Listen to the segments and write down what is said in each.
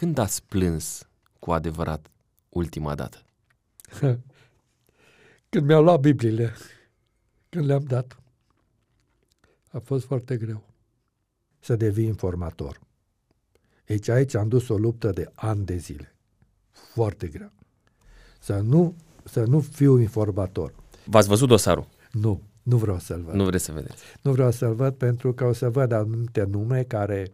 Când ați plâns cu adevărat ultima dată? Când mi-au luat Bibliile, când le-am dat. A fost foarte greu să devii informator. Deci aici am dus o luptă de ani de zile. Foarte grea. Să nu, să nu fiu informator. V-ați văzut dosarul? Nu, nu vreau să-l văd. Nu vreți să vedeți? Nu vreau să-l văd pentru că o să văd anumite nume care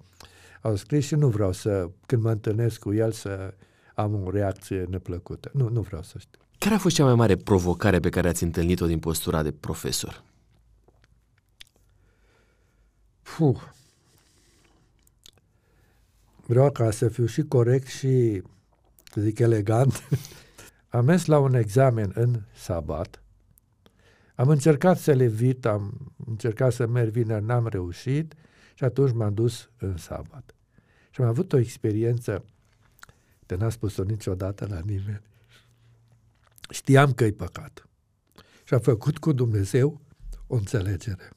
au scris și nu vreau să, când mă întâlnesc cu el, să am o reacție neplăcută. Nu, nu vreau să știu. Care a fost cea mai mare provocare pe care ați întâlnit-o din postura de profesor? Puh. Vreau ca să fiu și corect și, să zic, elegant. Am mers la un examen în sabat. Am încercat să le evit, am încercat să merg vineri, n-am reușit și atunci m-am dus în sabat. Și am avut o experiență, de n-a spus-o niciodată la nimeni. Știam că e păcat. Și am făcut cu Dumnezeu o înțelegere.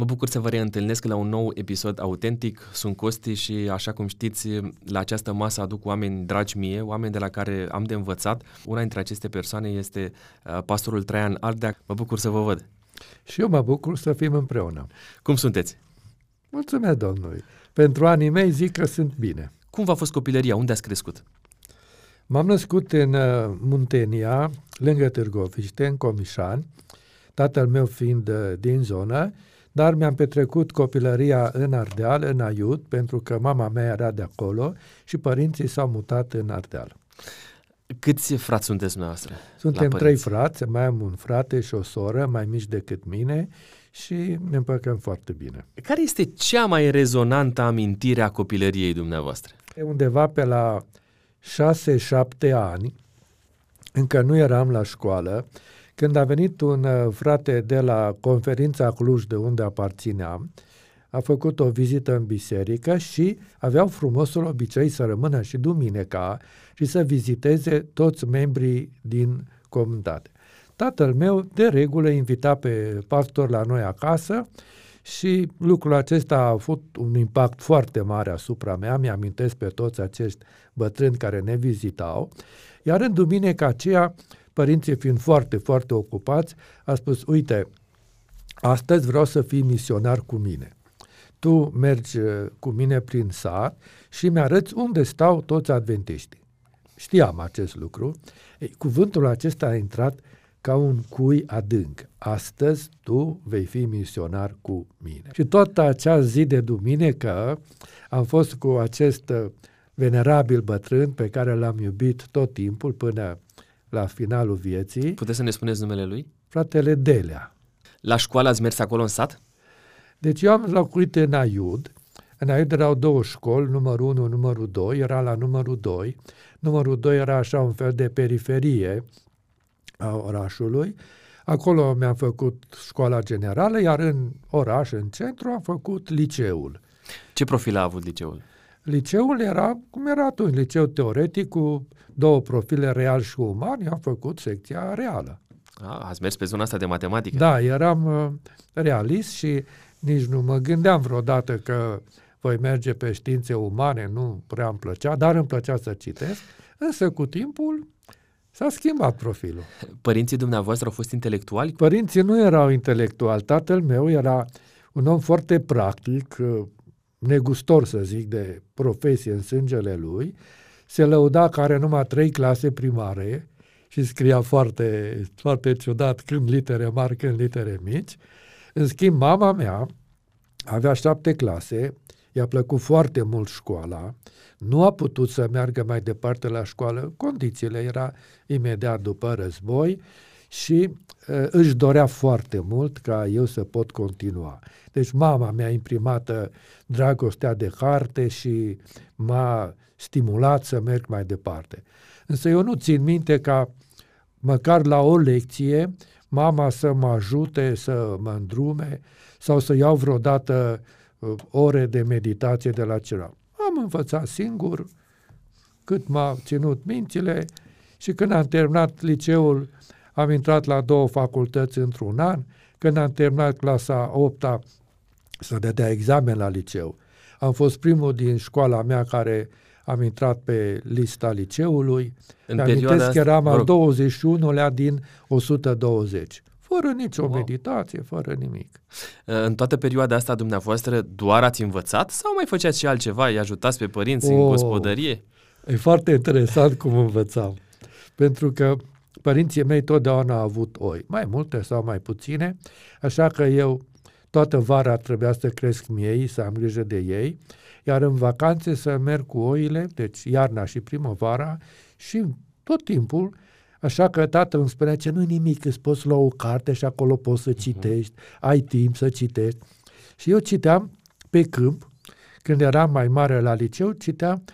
Mă bucur să vă reîntâlnesc la un nou episod autentic. Sunt Costi și, așa cum știți, la această masă aduc oameni dragi mie, oameni de la care am de învățat. Una dintre aceste persoane este uh, pastorul Traian Ardea. Mă bucur să vă văd. Și eu mă bucur să fim împreună. Cum sunteți? Mulțumesc Domnului. Pentru anii mei zic că sunt bine. Cum v-a fost copilăria? Unde ați crescut? M-am născut în uh, Muntenia, lângă Târgoviște, în Comișani, tatăl meu fiind uh, din zonă, dar mi-am petrecut copilăria în Ardeal, în Aiut, pentru că mama mea era de acolo și părinții s-au mutat în Ardeal. Câți frați sunteți dumneavoastră? Suntem trei frați, mai am un frate și o soră mai mici decât mine și ne împăcăm foarte bine. Care este cea mai rezonantă amintire a copilăriei dumneavoastră? E undeva pe la 6-7 ani, încă nu eram la școală, când a venit un uh, frate de la conferința Cluj, de unde aparțineam, a făcut o vizită în biserică și aveau frumosul obicei să rămână și duminica și să viziteze toți membrii din comunitate. Tatăl meu, de regulă, invita pe pastor la noi acasă și lucrul acesta a avut un impact foarte mare asupra mea, mi-amintesc pe toți acești bătrâni care ne vizitau, iar în duminica aceea părinții fiind foarte, foarte ocupați, a spus, uite, astăzi vreau să fii misionar cu mine. Tu mergi uh, cu mine prin sat și mi-arăți unde stau toți adventiștii. Știam acest lucru. Ei, cuvântul acesta a intrat ca un cui adânc. Astăzi tu vei fi misionar cu mine. Și tot acea zi de duminică am fost cu acest uh, venerabil bătrân pe care l-am iubit tot timpul până la finalul vieții. Puteți să ne spuneți numele lui? Fratele Delea. La școală ați mers acolo în sat? Deci eu am locuit în Aiud. În Aiud erau două școli, numărul 1, numărul 2, era la numărul 2. Numărul 2 era așa un fel de periferie a orașului. Acolo mi-am făcut școala generală, iar în oraș, în centru, am făcut liceul. Ce profil a avut liceul? Liceul era cum era atunci, liceu teoretic cu două profile real și uman, am făcut secția reală. A, ați mers pe zona asta de matematică? Da, eram uh, realist și nici nu mă gândeam vreodată că voi merge pe științe umane, nu prea îmi plăcea, dar îmi plăcea să citesc, însă cu timpul s-a schimbat profilul. Părinții dumneavoastră au fost intelectuali? Părinții nu erau intelectuali. Tatăl meu era un om foarte practic, uh, negustor, să zic, de profesie în sângele lui, se lăuda că are numai trei clase primare și scria foarte, foarte ciudat când litere mari, când litere mici. În schimb, mama mea avea șapte clase, i-a plăcut foarte mult școala, nu a putut să meargă mai departe la școală, condițiile era imediat după război și uh, își dorea foarte mult ca eu să pot continua. Deci mama mi-a imprimat dragostea de carte și m-a stimulat să merg mai departe. Însă eu nu țin minte ca măcar la o lecție mama să mă ajute, să mă îndrume sau să iau vreodată uh, ore de meditație de la ceva. Am învățat singur cât m-a ținut mințile și când am terminat liceul am intrat la două facultăți într-un an, când am terminat clasa 8 să dădea examen la liceu. Am fost primul din școala mea care am intrat pe lista liceului. În amintesc că eram al 21-lea din 120 fără nicio wow. meditație, fără nimic. În toată perioada asta dumneavoastră doar ați învățat sau mai făceați și altceva? Îi ajutați pe părinți oh, în gospodărie? E foarte interesant cum învățam. Pentru că părinții mei totdeauna au avut oi, mai multe sau mai puține, așa că eu toată vara trebuia să cresc miei, să am grijă de ei, iar în vacanțe să merg cu oile, deci iarna și primăvara, și tot timpul Așa că tatăl îmi spunea ce nu nimic, îți poți lua o carte și acolo poți să mhm. citești, ai timp să citești. Și eu citeam pe câmp, când eram mai mare la liceu, citeam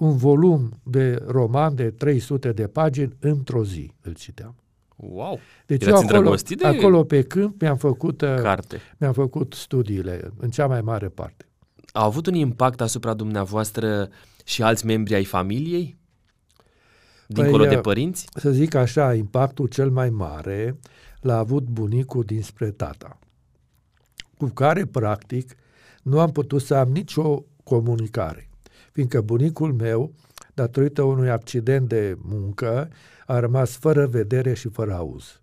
un volum de roman de 300 de pagini într-o zi, îl citeam. Wow! Deci eu acolo, de acolo pe câmp mi-am făcut, uh, carte. mi-am făcut studiile, în cea mai mare parte. A avut un impact asupra dumneavoastră și alți membri ai familiei? dincolo păi, de părinți? Să zic așa, impactul cel mai mare l-a avut bunicul dinspre tata, cu care, practic, nu am putut să am nicio comunicare, fiindcă bunicul meu, datorită unui accident de muncă, a rămas fără vedere și fără auz.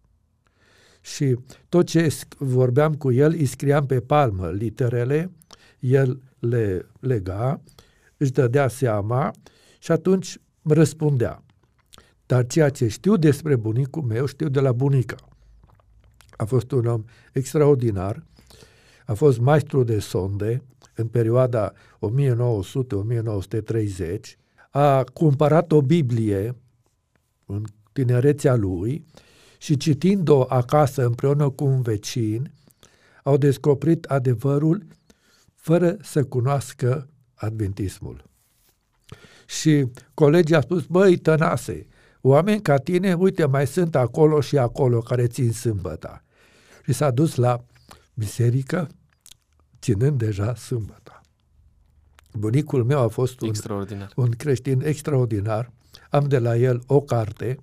Și tot ce vorbeam cu el, îi scriam pe palmă literele, el le lega, își dădea seama și atunci răspundea. Dar ceea ce știu despre bunicul meu, știu de la bunica. A fost un om extraordinar, a fost maestru de sonde în perioada 1900-1930, a cumpărat o Biblie în tinerețea lui și citind-o acasă împreună cu un vecin, au descoperit adevărul fără să cunoască adventismul. Și colegii au spus, băi, tănase, Oameni ca tine, uite, mai sunt acolo și acolo care țin sâmbăta. Și s-a dus la biserică ținând deja sâmbăta. Bunicul meu a fost un, extraordinar. un creștin extraordinar. Am de la el o carte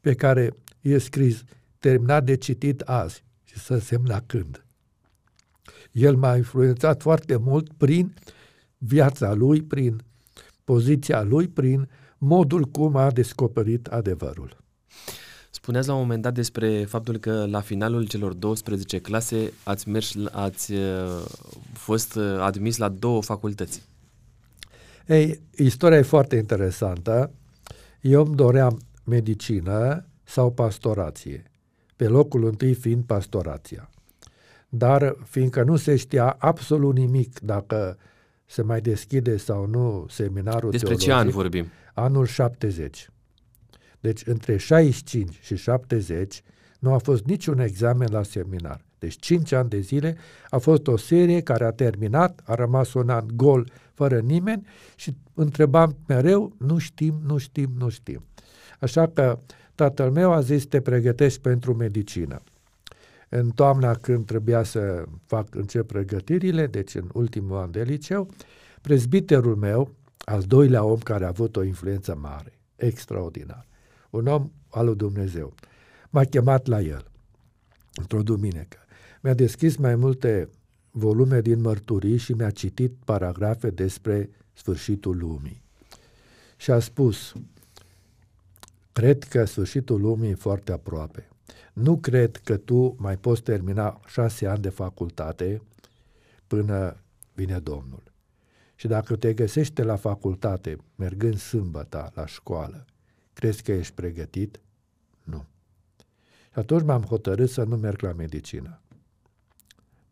pe care e scris terminat de citit azi și să semna când. El m-a influențat foarte mult prin viața lui, prin poziția lui, prin modul cum a descoperit adevărul. Spuneați la un moment dat despre faptul că la finalul celor 12 clase ați mers, ați uh, fost uh, admis la două facultăți. Ei, istoria e foarte interesantă. Eu îmi doream medicină sau pastorație, pe locul întâi fiind pastorația. Dar fiindcă nu se știa absolut nimic dacă se mai deschide sau nu seminarul Despre teologic, ce an vorbim? Anul 70. Deci între 65 și 70 nu a fost niciun examen la seminar. Deci 5 ani de zile a fost o serie care a terminat, a rămas un an gol fără nimeni și întrebam mereu, nu știm, nu știm, nu știm. Așa că tatăl meu a zis, te pregătești pentru medicină. În toamna când trebuia să fac încep pregătirile, deci în ultimul an de liceu, prezbiterul meu, al doilea om care a avut o influență mare, extraordinar, un om al lui Dumnezeu, m-a chemat la el într-o duminică. Mi-a deschis mai multe volume din mărturii și mi-a citit paragrafe despre sfârșitul lumii. Și a spus, cred că sfârșitul lumii e foarte aproape. Nu cred că tu mai poți termina șase ani de facultate până vine Domnul. Și dacă te găsești la facultate, mergând sâmbătă la școală, crezi că ești pregătit? Nu. Și atunci m-am hotărât să nu merg la medicină.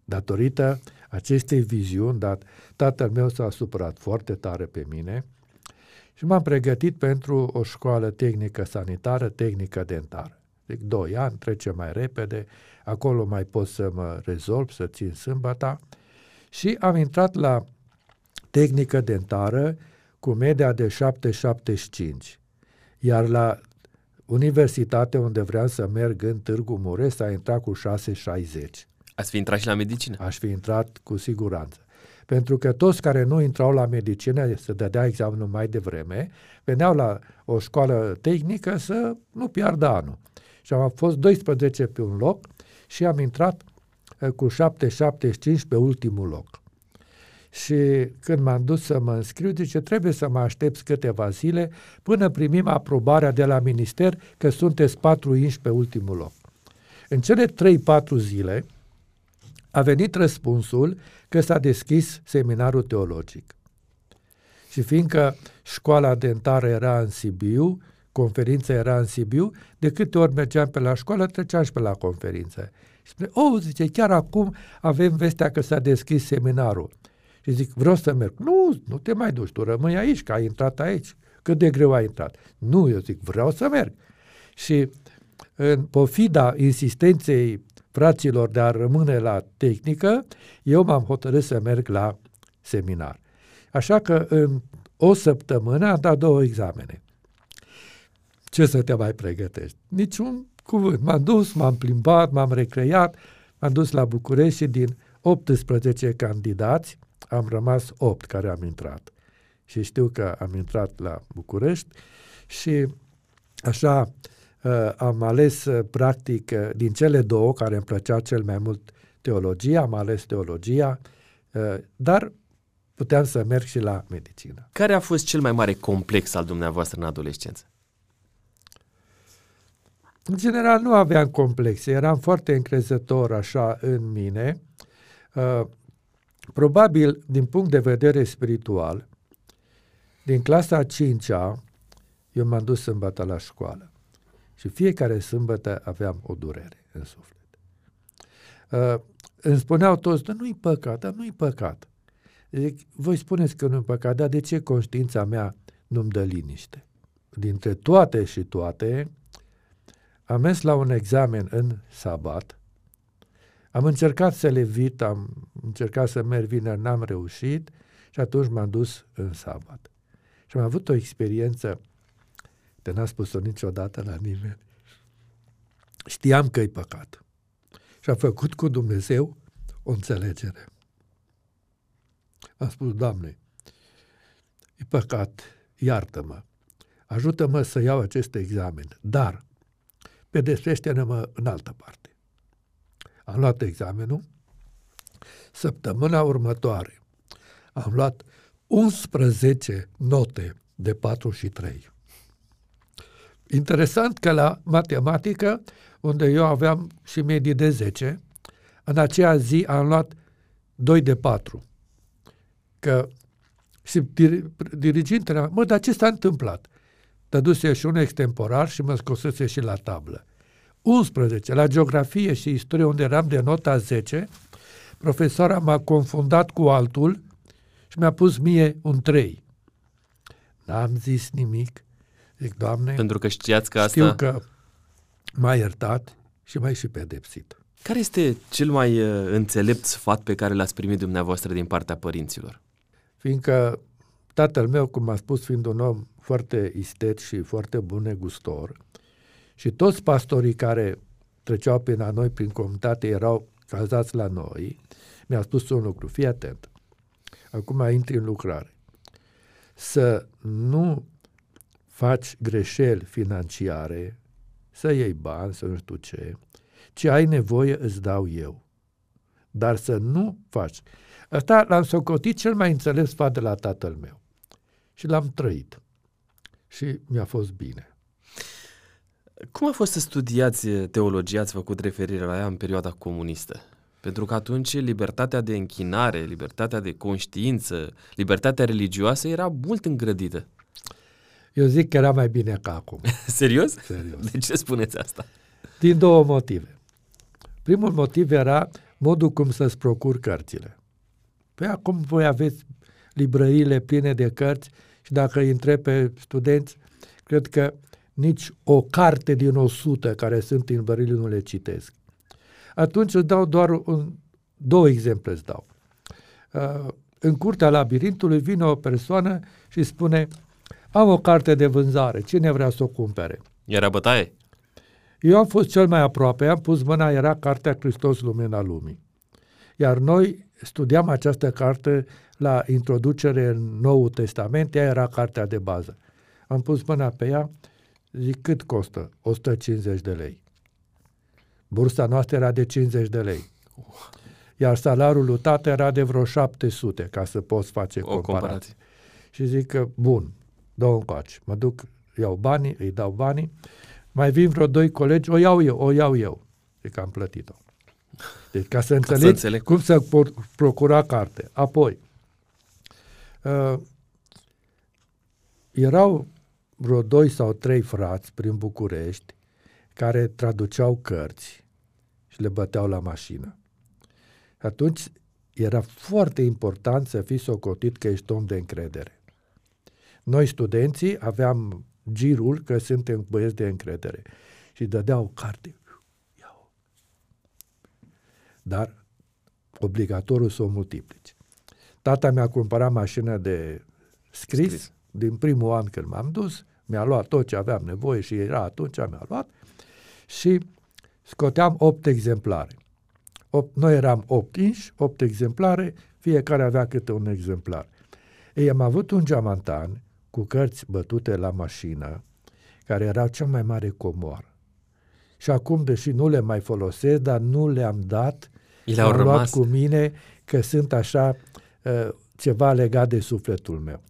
Datorită acestei viziuni, dat, tatăl meu s-a supărat foarte tare pe mine și m-am pregătit pentru o școală tehnică sanitară, tehnică dentară. Zic, doi ani, trece mai repede, acolo mai pot să mă rezolv, să țin sâmbăta. Și am intrat la tehnică dentară cu media de 7,75. Iar la universitate unde vreau să merg în Târgu Mureș a intrat cu 6,60. Ați fi intrat și la medicină? Aș fi intrat cu siguranță. Pentru că toți care nu intrau la medicină, să dădea examenul mai devreme, veneau la o școală tehnică să nu piardă anul. Și am fost 12 pe un loc și am intrat uh, cu 7,75 pe ultimul loc. Și când m-am dus să mă înscriu, zice, trebuie să mă aștepți câteva zile până primim aprobarea de la minister că sunteți patru inși pe ultimul loc. În cele 3-4 zile a venit răspunsul că s-a deschis seminarul teologic. Și fiindcă școala dentară era în Sibiu, conferința era în Sibiu, de câte ori mergeam pe la școală, treceam și pe la conferință. Și spune, oh, zice, chiar acum avem vestea că s-a deschis seminarul. Și zic, vreau să merg. Nu, nu te mai duci, tu rămâi aici, că ai intrat aici. Cât de greu ai intrat? Nu, eu zic, vreau să merg. Și în pofida insistenței fraților de a rămâne la tehnică, eu m-am hotărât să merg la seminar. Așa că în o săptămână am dat două examene. Ce să te mai pregătești? Niciun cuvânt. M-am dus, m-am plimbat, m-am recreat, m-am dus la București și din 18 candidați am rămas 8 care am intrat. Și știu că am intrat la București și așa uh, am ales uh, practic uh, din cele două care îmi plăcea cel mai mult teologia, am ales teologia, dar puteam să merg și la medicină. Care a fost cel mai mare complex al dumneavoastră în adolescență? În general nu aveam complexe, eram foarte încrezător așa în mine. Uh, probabil, din punct de vedere spiritual, din clasa 5-a, eu m-am dus sâmbătă la școală și fiecare sâmbătă aveam o durere în suflet. Uh, îmi spuneau toți, dar nu-i păcat, dar nu-i păcat. Zic, voi spuneți că nu-i păcat, dar de ce conștiința mea nu-mi dă liniște? Dintre toate și toate, am mers la un examen în sabat, am încercat să le vit, am încercat să merg vineri, n-am reușit și atunci m-am dus în sabat. Și am avut o experiență, de n-a spus-o niciodată la nimeni. Știam că e păcat. Și am făcut cu Dumnezeu o înțelegere. Am spus, Doamne, e păcat, iartă-mă, ajută-mă să iau acest examen, dar pedepsește-ne-mă în altă parte. Am luat examenul, săptămâna următoare am luat 11 note de 4 și 3. Interesant că la matematică, unde eu aveam și medii de 10, în aceea zi am luat 2 de 4 că și dirigintele, mă, dar ce s-a întâmplat? Dăduse și un extemporar și mă scosese și la tablă. 11. La geografie și istorie, unde eram de nota 10, profesoara m-a confundat cu altul și mi-a pus mie un 3. N-am zis nimic. Zic, Doamne, Pentru că știați că știu asta... că m-a iertat și m-ai și pedepsit. Care este cel mai uh, înțelept sfat pe care l-ați primit dumneavoastră din partea părinților? fiindcă tatăl meu, cum a spus, fiind un om foarte istet și foarte bun negustor, și toți pastorii care treceau prin la noi, prin comunitate, erau cazați la noi, mi-a spus un lucru, fii atent, acum intri în lucrare, să nu faci greșeli financiare, să iei bani, să nu știu ce, ce ai nevoie îți dau eu. Dar să nu faci. Asta l-am socotit cel mai înțeles sfat de la tatăl meu. Și l-am trăit. Și mi-a fost bine. Cum a fost să studiați teologia, ați făcut referire la ea în perioada comunistă? Pentru că atunci libertatea de închinare, libertatea de conștiință, libertatea religioasă era mult îngrădită. Eu zic că era mai bine ca acum. Serios? Serios. De ce spuneți asta? Din două motive. Primul motiv era modul cum să-ți procur cărțile. Păi acum voi aveți librăriile pline de cărți și dacă îi întreb pe studenți, cred că nici o carte din 100 care sunt în librăriile nu le citesc. Atunci îți dau doar un, două exemple îți dau. Uh, în curtea labirintului vine o persoană și spune am o carte de vânzare, cine vrea să o cumpere? Era bătaie? Eu am fost cel mai aproape, am pus mâna, era Cartea Hristos Lumina Lumii. Iar noi studiam această carte la introducere în Noul Testament, ea era cartea de bază. Am pus mâna pe ea, zic, cât costă? 150 de lei. Bursa noastră era de 50 de lei. Iar salariul lui tată era de vreo 700, ca să poți face O comparație. comparație. Și zic că, bun, dă încoace. Mă duc, iau banii, îi dau banii, mai vin vreo doi colegi, o iau eu, o iau eu. Zic că am plătit-o. Deci ca să înțelegi înțeleg. cum să por- procura carte. Apoi, uh, erau vreo doi sau trei frați prin București care traduceau cărți și le băteau la mașină. Atunci era foarte important să fii socotit că ești om de încredere. Noi, studenții, aveam girul că suntem băieți de încredere și dădeau carte. Iau. Dar obligatoriu să o multiplici. Tata mi-a cumpărat mașină de scris, Scris. Scris din primul an când m-am dus, mi-a luat tot ce aveam nevoie și era atunci, mi-a luat și scoteam 8 exemplare. 8, noi eram 8 inși, 8 exemplare, fiecare avea câte un exemplar. Ei, am avut un geamantan cu cărți bătute la mașină, care era cea mai mare comoară. Și acum, deși nu le mai folosesc, dar nu le-am dat, Ele au le-am luat rămas. cu mine, că sunt așa uh, ceva legat de sufletul meu.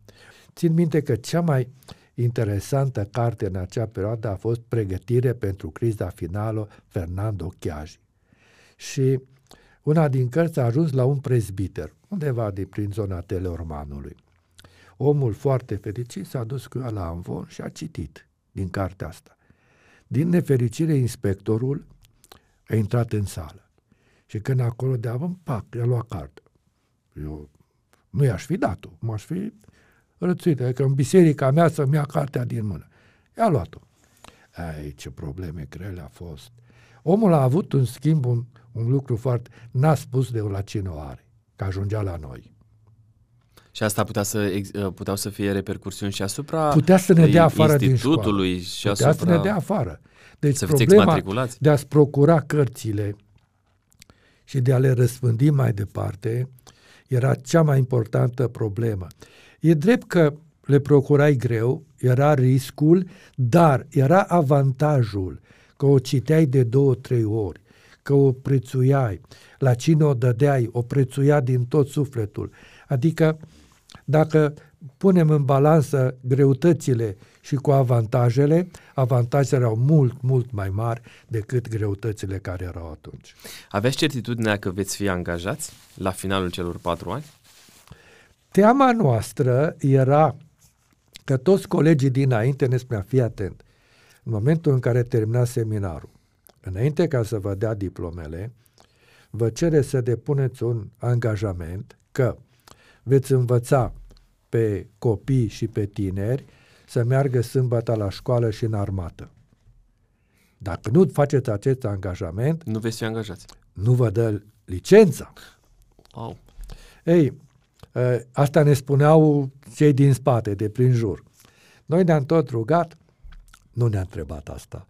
Țin minte că cea mai interesantă carte în acea perioadă a fost Pregătire pentru criza finală Fernando Chiaji. Și una din cărți a ajuns la un prezbiter, undeva de prin zona Teleormanului. Omul foarte fericit s-a dus cu ea la Amvon și a citit din cartea asta. Din nefericire, inspectorul a intrat în sală. Și când acolo de având, pac, i-a luat carte. Eu nu i-aș fi dat-o, m-aș fi rățuit, adică în biserica mea să-mi ia cartea din mână. I-a luat-o. Ai, ce probleme grele a fost. Omul a avut, în schimb, un, un lucru foarte... N-a spus de la cine o are, că ajungea la noi. Și asta putea să, ex- uh, puteau să fie repercursiuni și asupra Putea să ne dea afară din școală. institutului și Putea asupra... să ne dea afară. Deci Să fiți problema exmatriculați. de a-ți procura cărțile și de a le răspândi mai departe era cea mai importantă problemă. E drept că le procurai greu, era riscul, dar era avantajul că o citeai de două, trei ori, că o prețuiai, la cine o dădeai, o prețuia din tot sufletul. Adică dacă punem în balansă greutățile și cu avantajele, avantajele erau mult, mult mai mari decât greutățile care erau atunci. Aveți certitudinea că veți fi angajați la finalul celor patru ani? Teama noastră era că toți colegii dinainte ne spunea, fii atent, în momentul în care termina seminarul, înainte ca să vă dea diplomele, vă cere să depuneți un angajament că veți învăța pe copii și pe tineri să meargă sâmbătă la școală și în armată. Dacă nu faceți acest angajament, Nu veți fi angajați. nu vă dă licența. Wow. Ei, ă, asta ne spuneau cei din spate, de prin jur. Noi ne-am tot rugat, nu ne-a întrebat asta.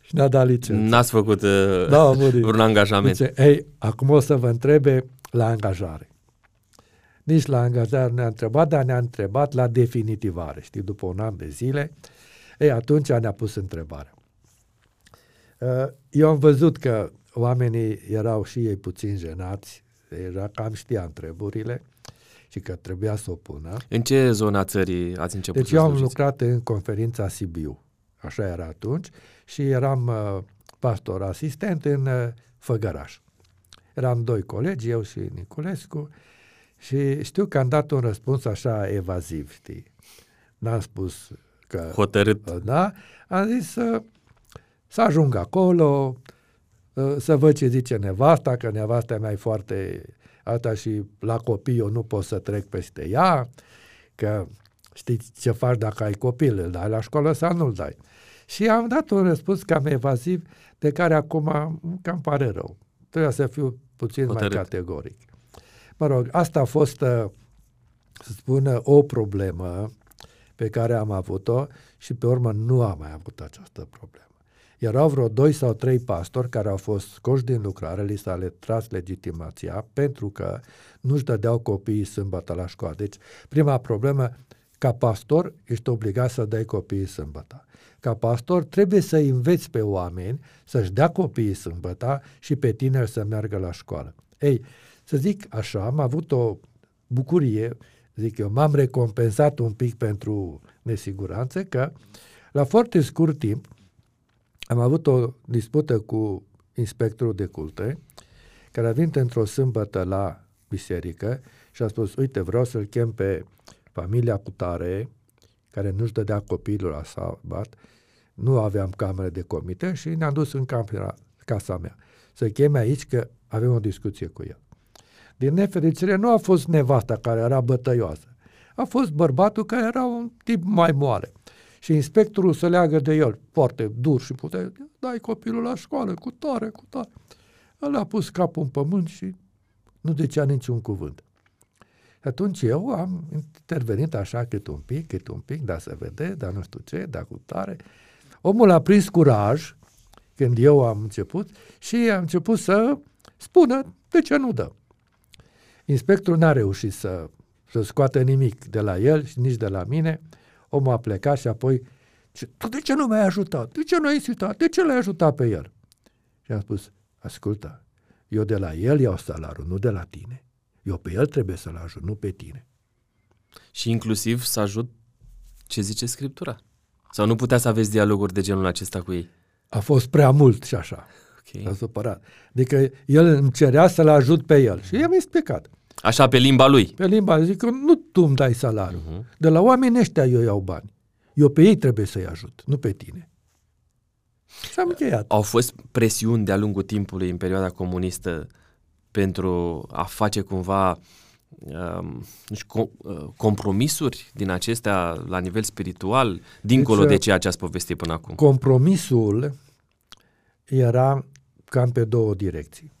Și ne-a dat licență. N-ați făcut uh, Da, Muri. vreun angajament. Zice, ei, acum o să vă întrebe la angajare. Nici la angajare ne-a întrebat, dar ne-a întrebat la definitivare, știi, după un an de zile. Ei, atunci ne-a pus întrebarea. Uh, Eu am văzut că oamenii erau și ei puțin jenați, era cam știa întrebările și că trebuia să o pună. În ce zona țării ați început Deci să eu am slujiți? lucrat în conferința Sibiu, așa era atunci, și eram uh, pastor asistent în uh, Făgăraș. Eram doi colegi, eu și Niculescu, și știu că am dat un răspuns așa evaziv, știi. N-am spus că... Hotărât. Da? Am zis să, să ajung acolo, uh, să văd ce zice nevasta, că nevasta mea e foarte asta și la copii eu nu pot să trec peste ea, că știți ce faci dacă ai copil, îl dai la școală sau nu-l dai. Și am dat un răspuns cam evaziv, de care acum cam pare rău. Trebuia să fiu puțin Hotărât. mai categoric. Mă rog, asta a fost, uh, să spun, o problemă pe care am avut-o și pe urmă nu am mai avut această problemă. Erau vreo doi sau trei pastori care au fost scoși din lucrare, li s-a le tras legitimația pentru că nu-și dădeau copiii sâmbătă la școală. Deci, prima problemă, ca pastor, ești obligat să dai copiii sâmbătă. ca pastor, trebuie să înveți pe oameni să-și dea copiii sâmbăta și pe tineri să meargă la școală. Ei, să zic așa, am avut o bucurie, zic eu, m-am recompensat un pic pentru nesiguranță că la foarte scurt timp am avut o dispută cu inspectorul de culte, care a venit într-o sâmbătă la biserică și a spus, uite, vreau să-l chem pe familia cutare, care nu-și dădea copiilor la sabat, nu aveam cameră de comite și ne-am dus în camera, casa mea. Să cheme aici că avem o discuție cu el. Din nefericire, nu a fost nevasta care era bătăioasă. A fost bărbatul care era un tip mai moale. Și inspectorul se leagă de el, foarte dur și putea, dai copilul la școală, cu tare, cu tare. El a pus capul în pământ și nu zicea niciun cuvânt. Atunci eu am intervenit așa cât un pic, cât un pic, da să vede, dar nu știu ce, da cu tare. Omul a prins curaj când eu am început și am început să spună de ce nu dă. Inspectorul n-a reușit să, să scoată nimic de la el și nici de la mine. Omul a plecat și apoi, tu de ce nu m-ai ajutat? De ce nu ai insistat? De ce l-ai ajutat pe el? Și am spus, ascultă, eu de la el iau salariul, nu de la tine. Eu pe el trebuie să-l ajut, nu pe tine. Și inclusiv să ajut ce zice Scriptura. Sau nu putea să aveți dialoguri de genul acesta cu ei? A fost prea mult și așa. Okay. S-a supărat. Adică el îmi cerea să-l ajut pe el și i-am explicat. Așa, pe limba lui? Pe limba lui. Zic că nu tu îmi dai salariul. Uh-huh. De la oamenii ăștia eu iau bani. Eu pe ei trebuie să-i ajut, nu pe tine. Și am încheiat. Au fost presiuni de-a lungul timpului în perioada comunistă pentru a face cumva um, uh, compromisuri din acestea la nivel spiritual, dincolo deci, de ceea ce ați povestit până acum? Compromisul era cam pe două direcții.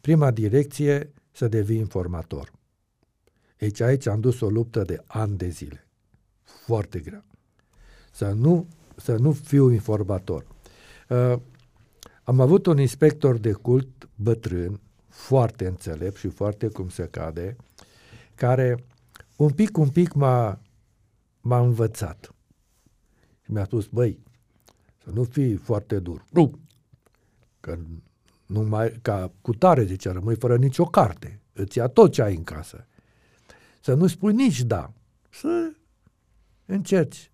Prima direcție, să devii informator. Deci aici am dus o luptă de ani de zile. Foarte grea. Să nu, să nu fiu informator. Uh, am avut un inspector de cult bătrân, foarte înțelept și foarte cum se cade, care un pic, un pic m-a, m-a învățat. Și mi-a spus, băi, să nu fii foarte dur. Nu, că numai, ca cu tare, zicea, rămâi fără nicio carte. Îți ia tot ce ai în casă. Să nu spui nici da. Să încerci.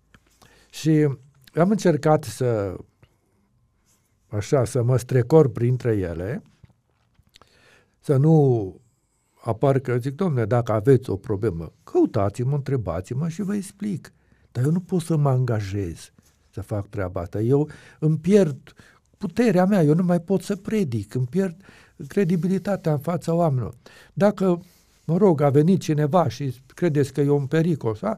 Și am încercat să așa, să mă strecor printre ele, să nu apar că zic, domne, dacă aveți o problemă, căutați-mă, întrebați-mă și vă explic. Dar eu nu pot să mă angajez să fac treaba asta. Eu îmi pierd puterea mea, eu nu mai pot să predic, îmi pierd credibilitatea în fața oamenilor. Dacă, mă rog, a venit cineva și credeți că e un pericol, sa,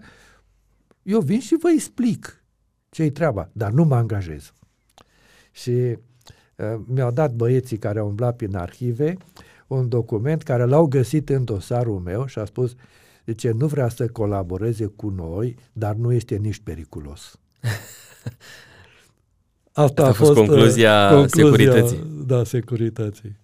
eu vin și vă explic ce-i treaba, dar nu mă angajez. Și uh, mi-au dat băieții care au umblat prin arhive un document care l-au găsit în dosarul meu și a spus, zice, nu vrea să colaboreze cu noi, dar nu este nici periculos. Asta, Asta a fost, concluzia, uh, concluzia securității. Da, securității.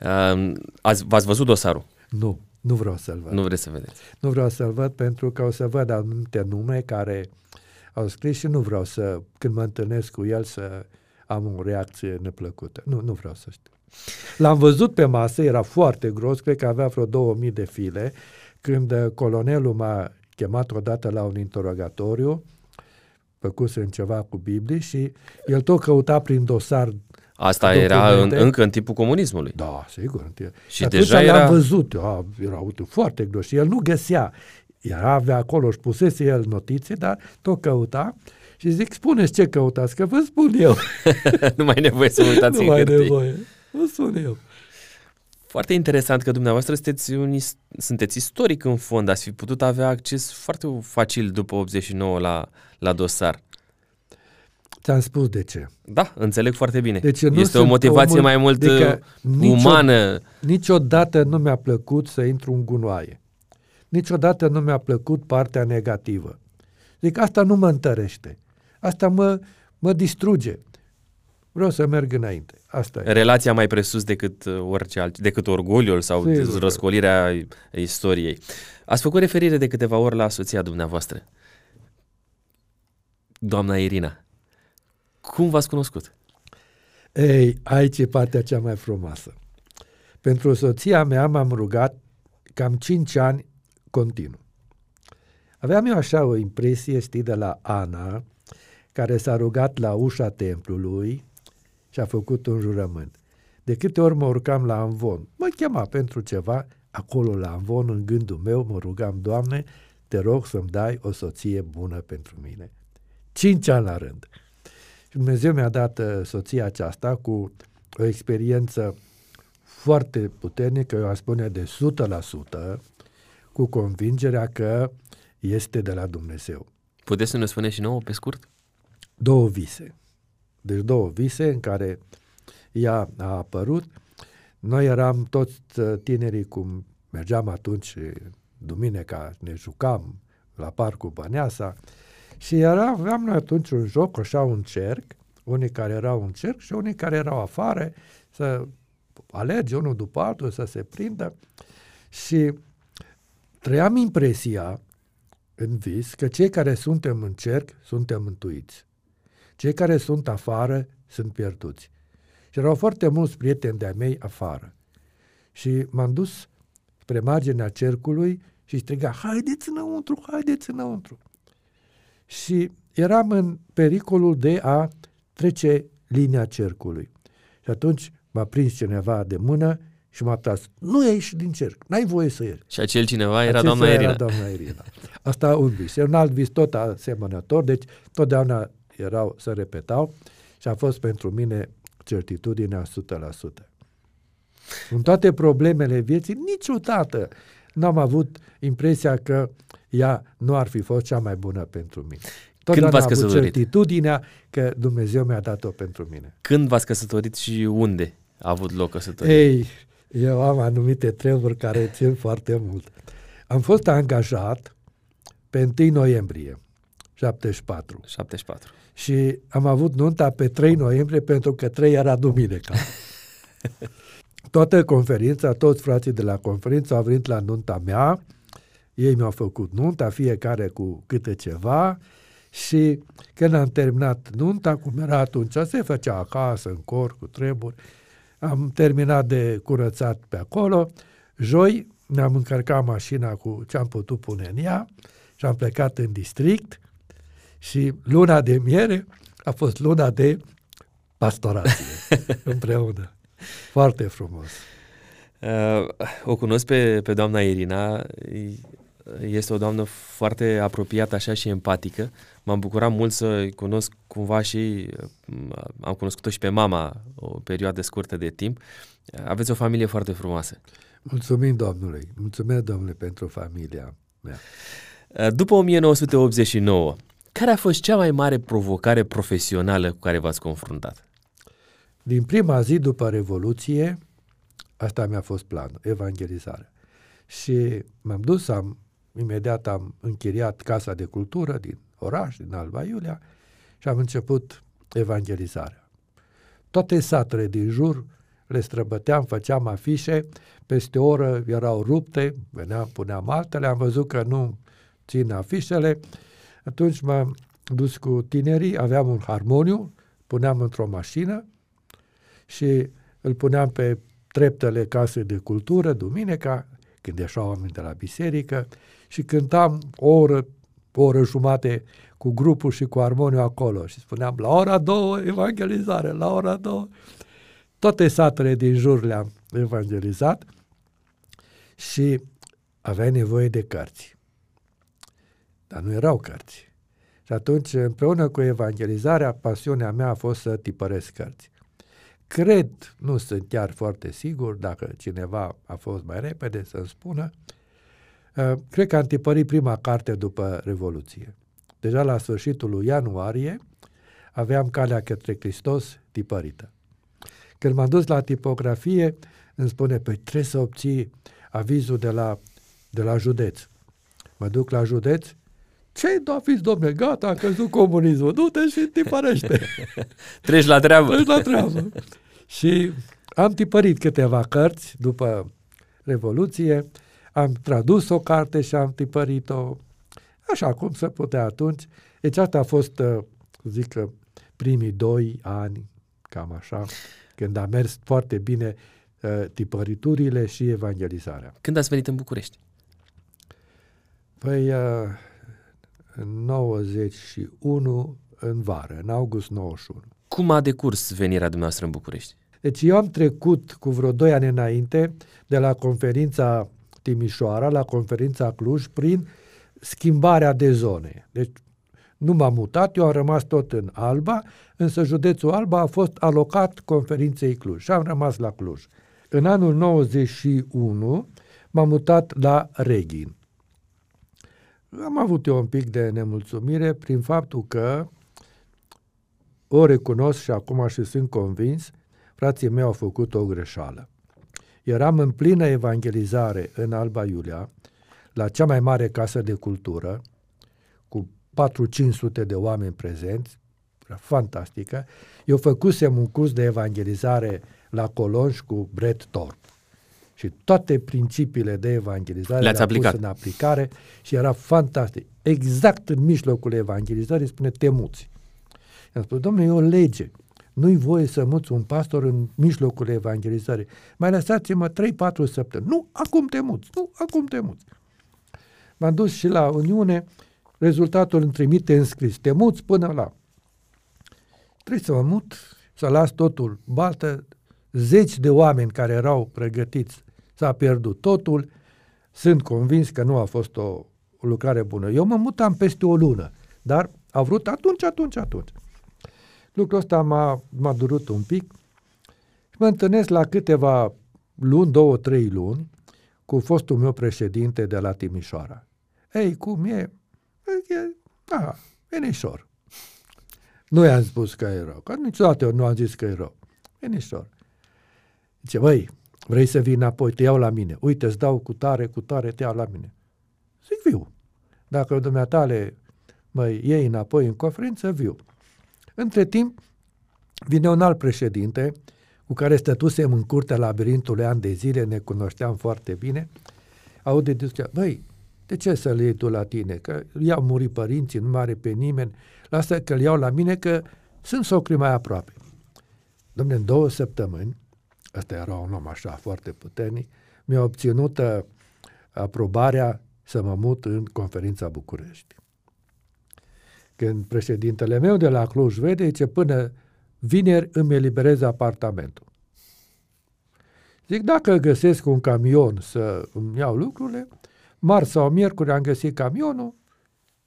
Uh, ați, v-ați văzut dosarul? Nu, nu vreau să-l văd. Nu vreți să vedeți? Nu vreau să-l văd pentru că o să văd anumite nume care au scris și nu vreau să, când mă întâlnesc cu el, să am o reacție neplăcută. Nu, nu vreau să știu. L-am văzut pe masă, era foarte gros, cred că avea vreo 2000 de file, când colonelul m-a chemat odată la un interogatoriu făcusem ceva cu Biblie și el tot căuta prin dosar Asta era în, încă în timpul comunismului. Da, sigur. Și, și deja era... l-am văzut, a, era uite, foarte gros și el nu găsea. Era avea acolo și pusese el notițe, dar tot căuta și zic, spuneți ce căutați, că vă spun eu. nu mai nevoie să uitați Nu mai nevoie, vă spun eu. Foarte interesant că dumneavoastră sunteți, un, sunteți istoric în fond, ați fi putut avea acces foarte facil după 89 la, la dosar. Ți-am spus de ce. Da, înțeleg foarte bine. Deci nu este o motivație omul, mai mult adică umană. Nicio, niciodată nu mi-a plăcut să intru în gunoaie. Niciodată nu mi-a plăcut partea negativă. Zic, asta nu mă întărește. Asta mă, mă distruge. Vreau să merg înainte. Asta e. Relația mai presus decât uh, orice alt, decât orgoliul sau Sigur. răscolirea istoriei. Ați făcut referire de câteva ori la soția dumneavoastră. Doamna Irina, Cum v-ați cunoscut? Ei, aici e partea cea mai frumoasă. Pentru soția mea m-am rugat cam 5 ani continuu. Aveam eu așa o impresie, știi, de la Ana, care s-a rugat la ușa templului și a făcut un jurământ. De câte ori mă urcam la Anvon, mă chema pentru ceva, acolo la Anvon, în gândul meu, mă rugam, Doamne, te rog să-mi dai o soție bună pentru mine. Cinci ani la rând. Și Dumnezeu mi-a dat uh, soția aceasta cu o experiență foarte puternică, eu aș spune de 100%, cu convingerea că este de la Dumnezeu. Puteți să ne spuneți și nouă, pe scurt? Două vise. Deci două vise în care ea a apărut. Noi eram toți uh, tinerii cum mergeam atunci duminica, ne jucam la parcul Băneasa și era, aveam noi atunci un joc, așa un cerc, unii care erau în cerc și unii care erau afară, să alege unul după altul, să se prindă și trăiam impresia în vis că cei care suntem în cerc suntem mântuiți. Cei care sunt afară sunt pierduți. Și erau foarte mulți prieteni de-a mei afară. Și m-am dus spre marginea cercului și striga, haideți înăuntru, haideți înăuntru. Și eram în pericolul de a trece linia cercului. Și atunci m-a prins cineva de mână și m-a tras. Nu ieși din cerc, n-ai voie să ieși. Și acel cineva era acel doamna Irina. Era doamna Irina. Asta un vis. Era un alt vis tot asemănător, deci totdeauna erau, să repetau și a fost pentru mine certitudinea 100%. În toate problemele vieții, niciodată n-am avut impresia că ea nu ar fi fost cea mai bună pentru mine. Când v-ați căsătorit? certitudinea că Dumnezeu mi-a dat-o pentru mine. Când v-ați căsătorit și unde a avut loc căsătoria? Ei, eu am anumite treburi care țin foarte mult. Am fost angajat pe 1 noiembrie 74. 74. Și am avut nunta pe 3 noiembrie pentru că 3 era duminica. Toată conferința, toți frații de la conferință au venit la nunta mea, ei mi-au făcut nunta, fiecare cu câte ceva. Și când am terminat nunta, cum era atunci, se făcea acasă, în cor, cu treburi, am terminat de curățat pe acolo, joi ne-am încărcat mașina cu ce am putut pune în ea și am plecat în district și luna de miere a fost luna de pastorație împreună. Foarte frumos. Uh, o cunosc pe, pe doamna Irina, este o doamnă foarte apropiată așa și empatică. M-am bucurat mult să cunosc cumva și uh, am cunoscut-o și pe mama o perioadă scurtă de timp. Aveți o familie foarte frumoasă. Mulțumim Domnului, mulțumesc Domnule pentru familia mea. Uh, după 1989, care a fost cea mai mare provocare profesională cu care v-ați confruntat? Din prima zi după Revoluție, asta mi-a fost planul, evangelizarea. Și m-am dus, am, imediat am închiriat Casa de Cultură din oraș, din Alba Iulia, și am început evangelizarea. Toate satele din jur le străbăteam, făceam afișe, peste o oră erau rupte, veneam, puneam altele, am văzut că nu țin afișele, atunci m-am dus cu tinerii, aveam un harmoniu, puneam într-o mașină și îl puneam pe treptele casei de cultură, duminica, când ieșau oameni de la biserică și cântam o oră, o oră jumate cu grupul și cu armoniu acolo și spuneam la ora două evangelizare, la ora două. Toate satele din jur le-am evangelizat și avea nevoie de cărți. Dar nu erau cărți. Și atunci, împreună cu evangelizarea, pasiunea mea a fost să tipăresc cărți. Cred, nu sunt chiar foarte sigur, dacă cineva a fost mai repede să-mi spună, uh, cred că am tipărit prima carte după Revoluție. Deja la sfârșitul lui ianuarie aveam Calea către Hristos tipărită. Când m-am dus la tipografie, îmi spune, păi trebuie să obții avizul de la, de la județ. Mă duc la județ, ce da fiți, domne, gata, a căzut comunismul, du-te și tipărește. Treci la treabă. Treci la treabă. și am tipărit câteva cărți după Revoluție, am tradus o carte și am tipărit-o așa cum se putea atunci. Deci asta a fost, uh, zic, primii doi ani, cam așa, când a mers foarte bine uh, tipăriturile și evangelizarea. Când ați venit în București? Păi, uh, în 91, în vară, în august 91. Cum a decurs venirea dumneavoastră în București? Deci eu am trecut cu vreo doi ani înainte de la conferința Timișoara la conferința Cluj prin schimbarea de zone. Deci nu m-am mutat, eu am rămas tot în Alba, însă județul Alba a fost alocat conferinței Cluj și am rămas la Cluj. În anul 91 m-am mutat la Reghin. Am avut eu un pic de nemulțumire prin faptul că o recunosc și acum și sunt convins, frații mei au făcut o greșeală. Eram în plină evangelizare în Alba Iulia, la cea mai mare casă de cultură, cu 4-500 de oameni prezenți, fantastică. Eu făcusem un curs de evangelizare la Colonș cu Brett Thorpe. Și toate principiile de evangelizare le-ați le-am aplicat. pus în aplicare și era fantastic. Exact în mijlocul evangelizării spune temuți. I-am spus, domnule, e o lege. Nu-i voie să muți un pastor în mijlocul evangelizării. Mai lăsați-mă 3-4 săptămâni. Nu, acum te muți. Nu, acum te muți. M-am dus și la Uniune, rezultatul îmi trimite în scris. Te muți până la... Trebuie să mă mut, să las totul baltă. Zeci de oameni care erau pregătiți s-a pierdut totul. Sunt convins că nu a fost o, o lucrare bună. Eu mă mutam peste o lună, dar a vrut atunci, atunci, atunci. Lucrul ăsta m-a, m-a durut un pic și mă întâlnesc la câteva luni, două, trei luni, cu fostul meu președinte de la Timișoara. Ei, cum e? E, da, venișor. Nu i-am spus că e rău, că niciodată eu nu am zis că e rău. Venișor. Zice, băi, vrei să vii înapoi, te iau la mine. Uite, îți dau cu tare, cu tare, te iau la mine. Zic, viu. Dacă dumneatale mă iei înapoi în conferință, viu. Între timp, vine un alt președinte cu care stătusem în curtea labirintului ani de zile, ne cunoșteam foarte bine, aude discuția, băi, de ce să-l iei tu la tine? Că i-au murit părinții, nu mare pe nimeni, lasă că-l iau la mine că sunt socri mai aproape. Dom'le, în două săptămâni, ăsta era un om așa foarte puternic, mi-a obținut uh, aprobarea să mă mut în conferința București. Când președintele meu de la Cluj vede, zice, până vineri îmi eliberez apartamentul. Zic, dacă găsesc un camion să îmi iau lucrurile, marți sau miercuri am găsit camionul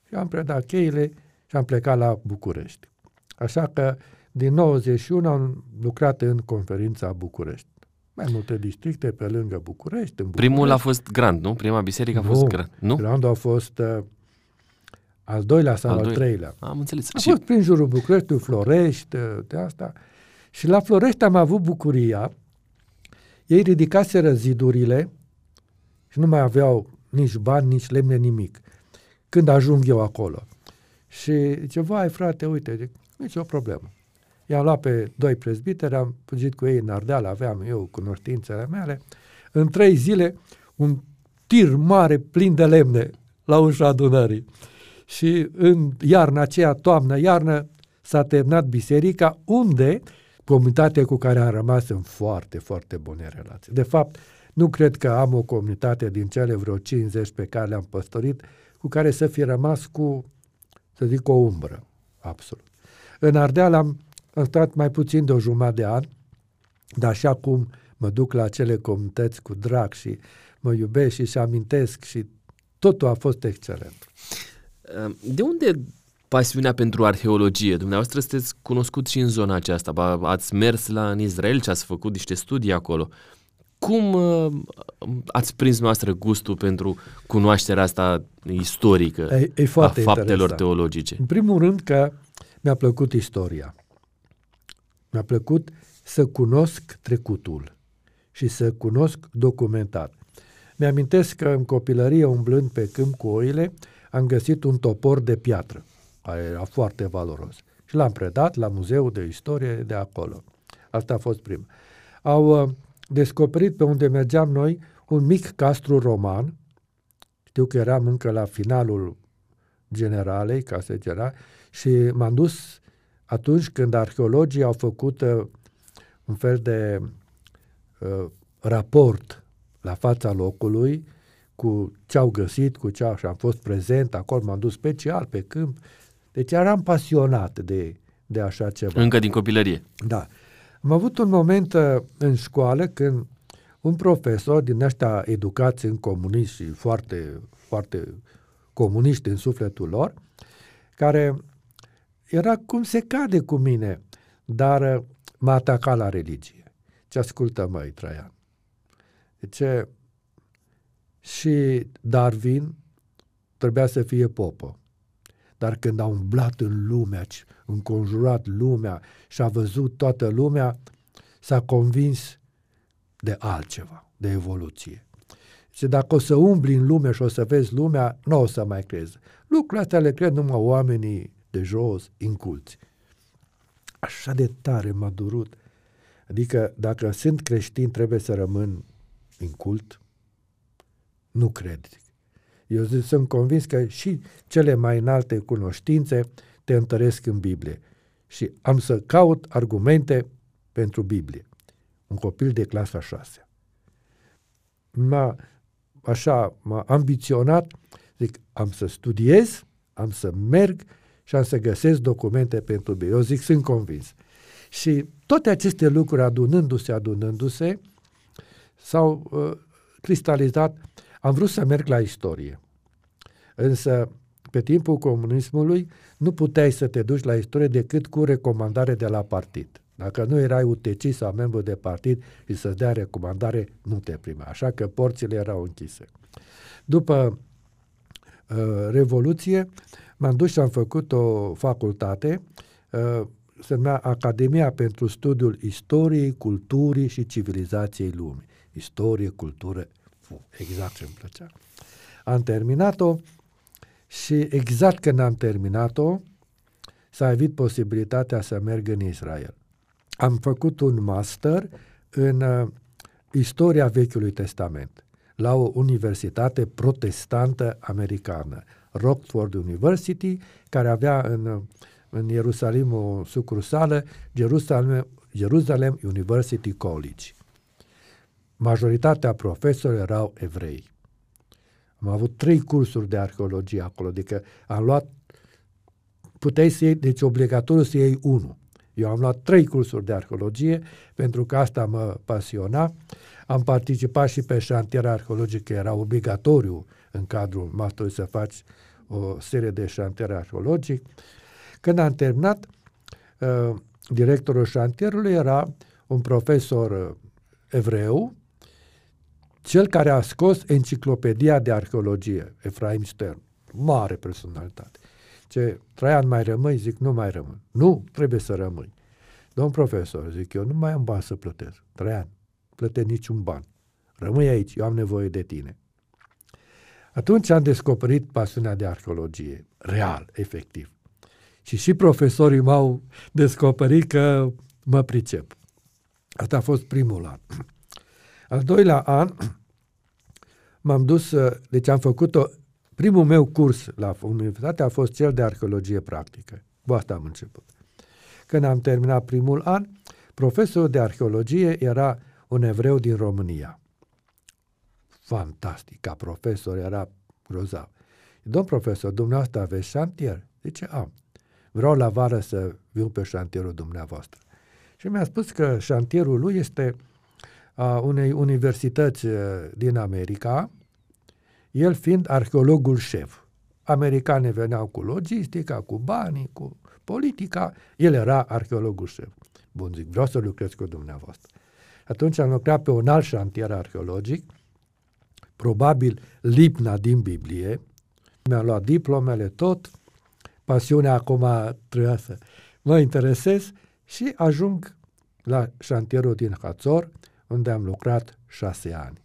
și am predat cheile și am plecat la București. Așa că din 91 am lucrat în conferința București. Mai multe districte pe lângă București. În București. Primul a fost Grand, nu? Prima biserică a fost Nu, Grand, nu? Grandul a fost uh, al doilea sau Al al, doilea. treilea. Am înțeles. A Și fost prin jurul Bucureștiului, Florești, uh, de asta. Și la Florești am avut bucuria. Ei ridicaseră zidurile și nu mai aveau nici bani, nici lemne, nimic. Când ajung eu acolo. Și zice, vai frate, uite, zic, nici o problemă. I-am luat pe doi prezbiteri, am fugit cu ei în Ardeal, aveam eu cunoștințele mele. În trei zile, un tir mare plin de lemne la ușa adunării. Și în iarna aceea, toamnă, iarnă, s-a terminat biserica, unde comunitatea cu care am rămas în foarte, foarte bune relații. De fapt, nu cred că am o comunitate din cele vreo 50 pe care le-am păstorit, cu care să fi rămas cu, să zic, o umbră. Absolut. În Ardeal am, am stat mai puțin de o jumătate de an, dar așa cum mă duc la acele comunități cu drag și mă iubesc și și amintesc și totul a fost excelent. de unde pasiunea pentru arheologie? Dumneavoastră sunteți cunoscut și în zona aceasta. Ba, ați mers la în Israel și ați făcut niște studii acolo. Cum uh, ați prins noastră gustul pentru cunoașterea asta istorică E, e foarte a faptelor interesant. teologice? În primul rând că mi-a plăcut istoria. Mi-a plăcut să cunosc trecutul și să cunosc documentat. Mi-amintesc că în copilărie, umblând pe câmp cu oile, am găsit un topor de piatră, care era foarte valoros. Și l-am predat la Muzeul de Istorie de acolo. Asta a fost prima. Au uh, descoperit pe unde mergeam noi un mic castru roman. Știu că eram încă la finalul generalei, ca să general, și m-am dus atunci când arheologii au făcut uh, un fel de uh, raport la fața locului cu ce au găsit, cu ce au, și am fost prezent acolo, m-am dus special pe câmp. Deci eram pasionat de, de așa ceva. Încă din copilărie. Da. Am avut un moment uh, în școală când un profesor din ăștia educați în comuniști și foarte, foarte comuniști în sufletul lor, care era cum se cade cu mine, dar uh, m-a atacat la religie. Ce ascultă, măi, Traian? Ce și Darwin trebuia să fie popă. Dar când a umblat în lumea, înconjurat lumea și a văzut toată lumea, s-a convins de altceva, de evoluție. Și dacă o să umbli în lume și o să vezi lumea, nu o să mai crezi. Lucrurile astea le cred numai oamenii de jos, inculți. Așa de tare m-a durut. Adică dacă sunt creștin, trebuie să rămân incult? Nu cred. Eu sunt convins că și cele mai înalte cunoștințe te întăresc în Biblie. Și am să caut argumente pentru Biblie. Un copil de clasa 6. M-a, așa, m-a ambiționat, zic, am să studiez, am să merg și am să găsesc documente pentru Biblie. Eu zic, sunt convins. Și toate aceste lucruri adunându-se, adunându-se, s-au uh, cristalizat. Am vrut să merg la istorie. Însă, pe timpul comunismului, nu puteai să te duci la istorie decât cu recomandare de la partid. Dacă nu erai UTC sau membru de partid și să-ți dea recomandare, nu te primea. Așa că porțile erau închise. După uh, Revoluție, m-am dus și am făcut o facultate, uh, se numea Academia pentru Studiul Istoriei, Culturii și Civilizației Lumii. Istorie, cultură, exact ce îmi plăcea. Am terminat-o și exact când am terminat-o, s-a evit posibilitatea să merg în Israel. Am făcut un master în uh, istoria Vechiului Testament la o universitate protestantă americană, Rockford University, care avea în, în Ierusalim o sucursală, Jerusalem, Jerusalem University College. Majoritatea profesorilor erau evrei. Am avut trei cursuri de arheologie acolo, adică am luat, puteai să iei, deci obligatoriu să iei unul. Eu am luat trei cursuri de arheologie, pentru că asta mă pasiona. Am participat și pe șantier arheologic, că era obligatoriu în cadrul masterului să faci o serie de șantier arheologic. Când am terminat, uh, directorul șantierului era un profesor uh, evreu, cel care a scos enciclopedia de arheologie, Efraim Stern, mare personalitate. Ce, Traian, mai rămâi? Zic, nu mai rămân. Nu, trebuie să rămâi. Domn profesor, zic eu, nu mai am bani să plătesc. Traian, plăte niciun ban. Rămâi aici, eu am nevoie de tine. Atunci am descoperit pasiunea de arheologie, real, efectiv. Și și profesorii m-au descoperit că mă pricep. Asta a fost primul an. Al doilea an m-am dus, deci am făcut-o, primul meu curs la universitate a fost cel de arheologie practică. Cu asta am început. Când am terminat primul an, profesorul de arheologie era un evreu din România. Fantastic, ca profesor era grozav. Domn profesor, dumneavoastră aveți șantier? Zice, am. Vreau la vară să viu pe șantierul dumneavoastră. Și mi-a spus că șantierul lui este a unei universități uh, din America, el fiind arheologul șef. Americanii veneau cu logistica, cu banii, cu politica, el era arheologul șef. Bun, zic, vreau să lucrez cu dumneavoastră. Atunci am lucrat pe un alt șantier arheologic, probabil Lipna din Biblie, mi-am luat diplomele, tot, pasiunea acum trebuia să mă interesez și ajung la șantierul din Hațor, unde am lucrat șase ani.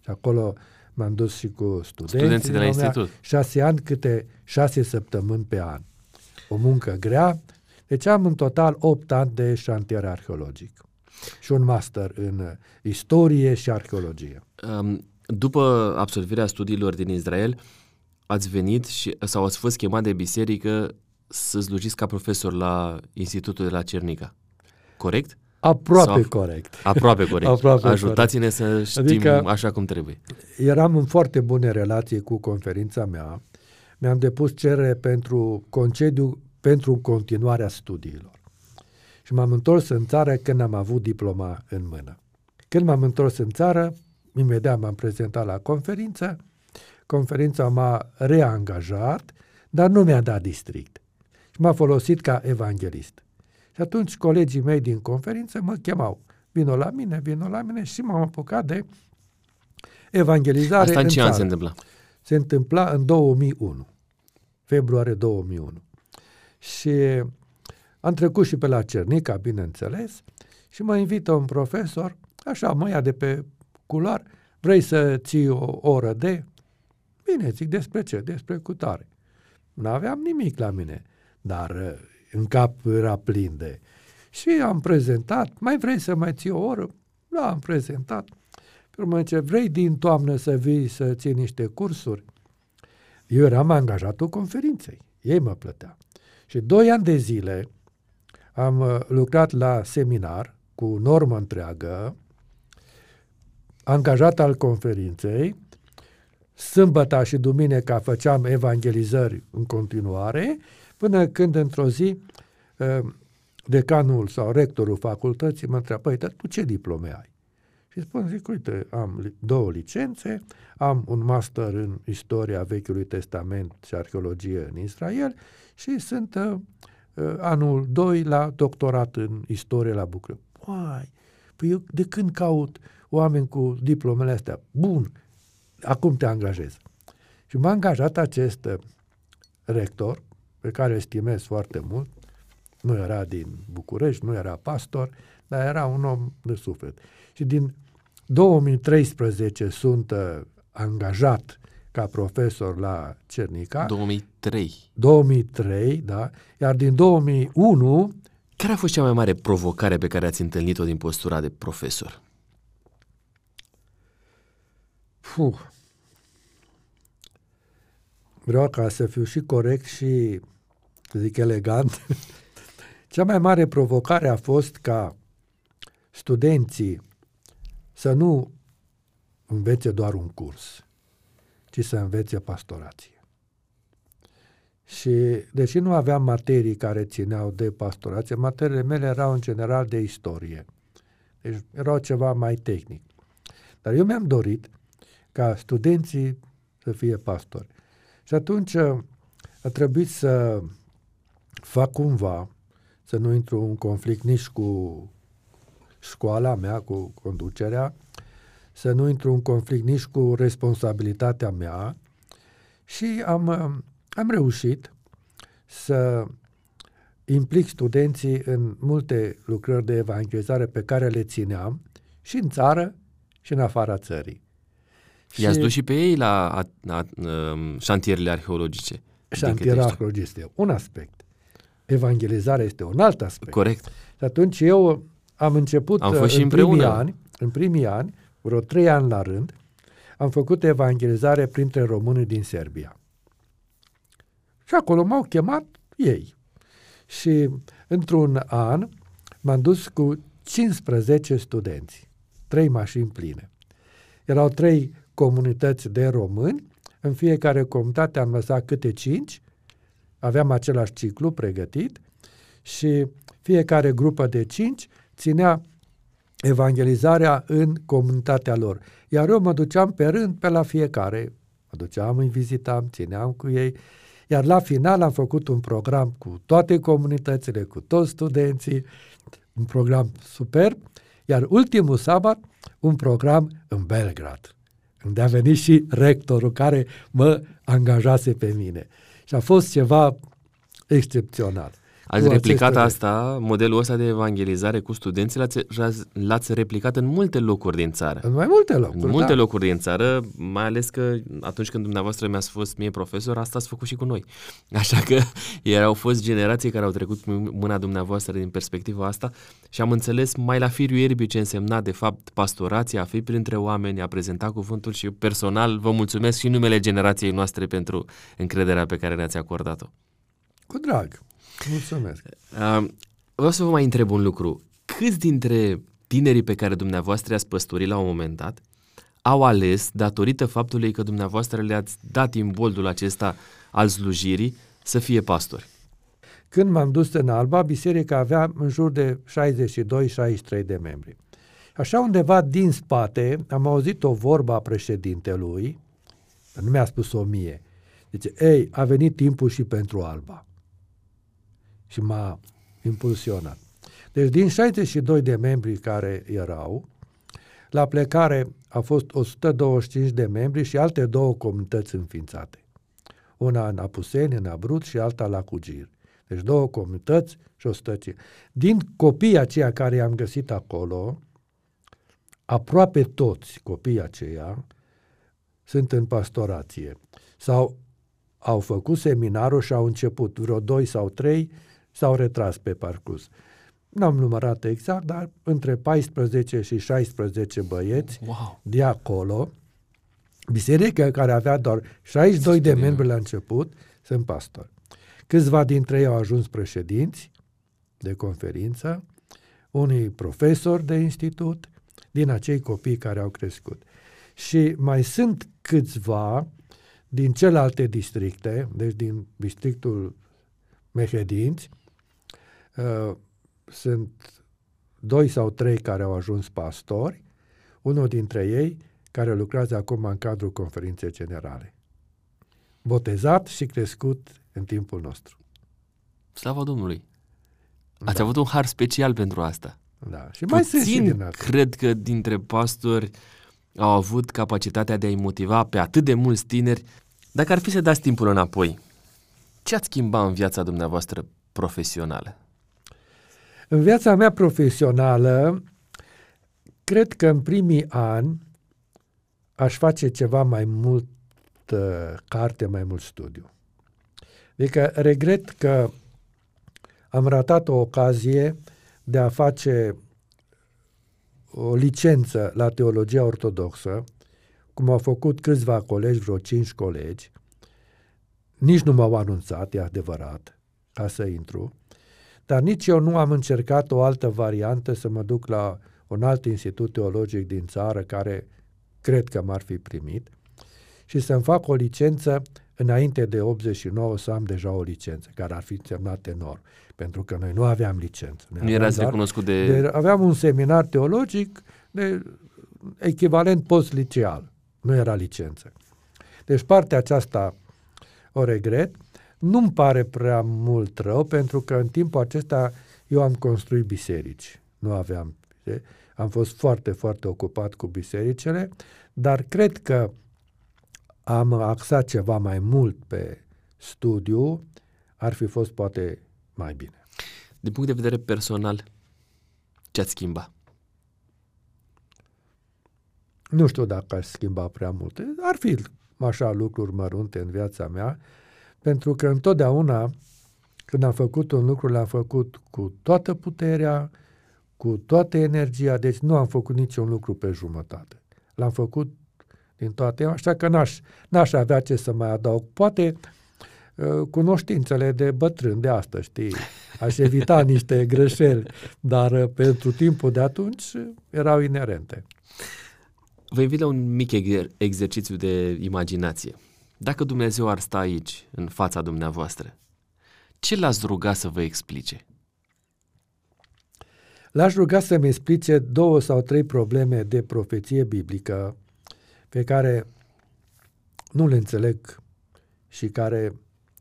Și acolo m-am dus și cu studenții, studenții de la institut. Șase ani, câte șase săptămâni pe an. O muncă grea. Deci am în total opt ani de șantier arheologic și un master în istorie și arheologie. Um, după absolvirea studiilor din Israel, ați venit și, sau ați fost chemat de biserică să slujiți ca profesor la Institutul de la Cernica. Corect? Aproape Sau, corect. Aproape corect. Aproape Ajutați-ne corect. să știm adică așa cum trebuie. Eram în foarte bune relații cu conferința mea. Mi-am depus cerere pentru concediu pentru continuarea studiilor. Și m-am întors în țară când am avut diploma în mână. Când m-am întors în țară, imediat m-am prezentat la conferință, conferința m-a reangajat, dar nu mi-a dat district. Și m-a folosit ca evanghelist. Și atunci colegii mei din conferință mă chemau. Vino la mine, vino la mine și m-am apucat de evangelizare Asta în, în ce țară. an se întâmpla? Se întâmpla în 2001, februarie 2001. Și am trecut și pe la Cernica, bineînțeles, și mă invită un profesor, așa, mă ia de pe culoar, vrei să ții o oră de... Bine, zic, despre ce? Despre cutare. Nu aveam nimic la mine, dar uh, în cap era plin de... Și am prezentat, mai vrei să mai ții o oră? Da, am prezentat. Pe urmă ce vrei din toamnă să vii să ții niște cursuri? Eu eram angajatul conferinței, ei mă plătea. Și doi ani de zile am uh, lucrat la seminar cu normă întreagă, angajat al conferinței, sâmbăta și duminica făceam evangelizări în continuare, până când într-o zi uh, decanul sau rectorul facultății mă întreabă, păi, tu ce diplome ai? Și spun, zic, uite, am două licențe, am un master în istoria Vechiului Testament și arheologie în Israel și sunt uh, uh anul 2 la doctorat în istorie la București. Uai, păi eu de când caut oameni cu diplomele astea? Bun, acum te angajez. Și m-a angajat acest uh, rector, pe care îl estimez foarte mult, nu era din București, nu era pastor, dar era un om de suflet. Și din 2013 sunt uh, angajat ca profesor la Cernica. 2003. 2003, da. Iar din 2001... Care a fost cea mai mare provocare pe care ați întâlnit-o din postura de profesor? Puh. Vreau ca să fiu și corect și, zic, elegant. Cea mai mare provocare a fost ca studenții să nu învețe doar un curs, ci să învețe pastorație. Și deși nu aveam materii care țineau de pastorație, materiile mele erau în general de istorie. Deci erau ceva mai tehnic. Dar eu mi-am dorit ca studenții să fie pastori. Și atunci uh, a trebuit să fac cumva, să nu intru în conflict nici cu școala mea, cu conducerea, să nu intru în conflict nici cu responsabilitatea mea și am, am reușit să implic studenții în multe lucrări de evangelizare pe care le țineam și în țară și în afara țării. I-ați dus și pe ei la a, a, a, um, șantierele arheologice. Șantierele arheologice este un aspect. Evangelizarea este un alt aspect. Corect. Și atunci eu am început am fost în, și primii ani, în primii ani, vreo trei ani la rând, am făcut evangelizare printre românii din Serbia. Și acolo m-au chemat ei. Și într-un an m-am dus cu 15 studenți, trei mașini pline. Erau trei comunități de români, în fiecare comunitate am lăsat câte cinci, aveam același ciclu pregătit și fiecare grupă de cinci ținea evangelizarea în comunitatea lor. Iar eu mă duceam pe rând pe la fiecare. Mă duceam, îi vizitam, țineam cu ei. Iar la final am făcut un program cu toate comunitățile, cu toți studenții, un program superb. Iar ultimul sabat, un program în Belgrad, unde a venit și rectorul care mă angajase pe mine. Și a fost ceva excepțional. Ați replicat asta, modelul ăsta de evangelizare cu studenții, l-ați, l-ați replicat în multe locuri din țară. În mai multe locuri, În multe da. locuri din țară, mai ales că atunci când dumneavoastră mi-ați fost mie profesor, asta ați făcut și cu noi. Așa că erau fost generații care au trecut mâna dumneavoastră din perspectiva asta și am înțeles mai la firiu ierbii ce însemna de fapt pastorația, a fi printre oameni, a prezenta cuvântul și personal vă mulțumesc și numele generației noastre pentru încrederea pe care ne-ați acordat-o. Cu Cu drag. Mulțumesc. Uh, vreau să vă mai întreb un lucru. Câți dintre tinerii pe care dumneavoastră i-ați păstorit la un moment dat au ales, datorită faptului că dumneavoastră le-ați dat imboldul acesta al slujirii, să fie pastori? Când m-am dus în Alba, biserica avea în jur de 62-63 de membri. Așa undeva din spate am auzit o vorbă a președintelui, nu mi-a spus-o mie, zice, ei, a venit timpul și pentru Alba. Și m-a impulsionat. Deci din 62 de membri care erau, la plecare a fost 125 de membri și alte două comunități înființate. Una în Apuseni, în Abrut și alta la Cugir. Deci două comunități și 105. Din copiii aceia care i-am găsit acolo, aproape toți copiii aceia sunt în pastorație sau au făcut seminarul și au început, vreo doi sau trei s-au retras pe parcurs. N-am numărat exact, dar între 14 și 16 băieți wow. de acolo, biserica care avea doar 62 de membri la început, sunt pastori. Câțiva dintre ei au ajuns președinți de conferință, unii profesori de institut, din acei copii care au crescut. Și mai sunt câțiva din celelalte districte, deci din districtul Mehedinți, uh, sunt doi sau trei care au ajuns pastori, unul dintre ei care lucrează acum în cadrul conferinței generale. Botezat și crescut în timpul nostru. Slavă Domnului! Ați da. avut un har special pentru asta. Da. Și mai Puțin sunt și din asta. cred că dintre pastori au avut capacitatea de a-i motiva pe atât de mulți tineri. Dacă ar fi să dați timpul înapoi, ce ați schimba în viața dumneavoastră profesională? În viața mea profesională, cred că în primii ani aș face ceva mai mult uh, carte, mai mult studiu. Adică regret că am ratat o ocazie de a face o licență la teologia ortodoxă, cum au făcut câțiva colegi, vreo cinci colegi, nici nu m-au anunțat, e adevărat, ca să intru, dar nici eu nu am încercat o altă variantă să mă duc la un alt institut teologic din țară care cred că m-ar fi primit și să-mi fac o licență înainte de 89 să am deja o licență, care ar fi însemnat enorm, pentru că noi nu aveam licență. Nu erați recunoscut de... de... Aveam un seminar teologic de echivalent post-liceal, nu era licență. Deci partea aceasta o regret, nu-mi pare prea mult rău, pentru că în timpul acesta eu am construit biserici. Nu aveam... Am fost foarte, foarte ocupat cu bisericile, dar cred că am axat ceva mai mult pe studiu, ar fi fost poate mai bine. Din punct de vedere personal, ce ați schimba? Nu știu dacă aș schimba prea multe. Ar fi așa lucruri mărunte în viața mea, pentru că întotdeauna când am făcut un lucru, l-am făcut cu toată puterea, cu toată energia, deci nu am făcut niciun lucru pe jumătate. L-am făcut din toate, așa că n-aș, n-aș avea ce să mai adaug. Poate uh, cunoștințele de bătrân de astăzi, știi, aș evita niște greșeli, dar uh, pentru timpul de atunci uh, erau inerente. Vă invit la un mic exer- exercițiu de imaginație. Dacă Dumnezeu ar sta aici, în fața dumneavoastră, ce l-ați ruga să vă explice? L-aș ruga să-mi explice două sau trei probleme de profeție biblică pe care nu le înțeleg și care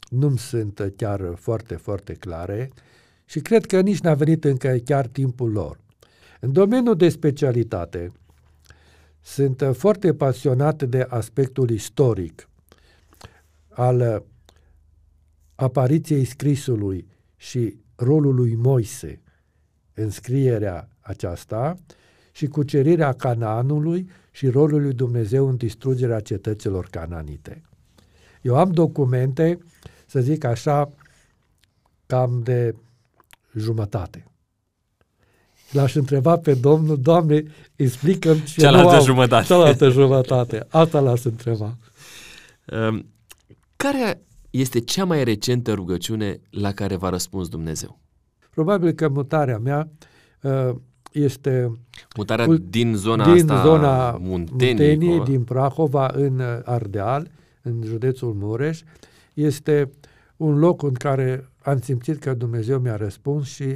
nu-mi sunt chiar foarte, foarte clare și cred că nici n-a venit încă chiar timpul lor. În domeniul de specialitate sunt foarte pasionat de aspectul istoric al apariției scrisului și rolul lui Moise în scrierea aceasta și cucerirea Canaanului și rolul lui Dumnezeu în distrugerea cetăților cananite. Eu am documente, să zic așa, cam de jumătate. L-aș întreba pe Domnul, Doamne, explică-mi ce cealaltă jumătate. Cealaltă jumătate. Asta l-aș întreba. Um, care este cea mai recentă rugăciune la care v-a răspuns Dumnezeu? Probabil că mutarea mea uh, este Mutarea ul- din zona din asta zona Munteniei, Munteniei cumva. din Prahova în uh, Ardeal, în județul Mureș, este un loc în care am simțit că Dumnezeu mi-a răspuns și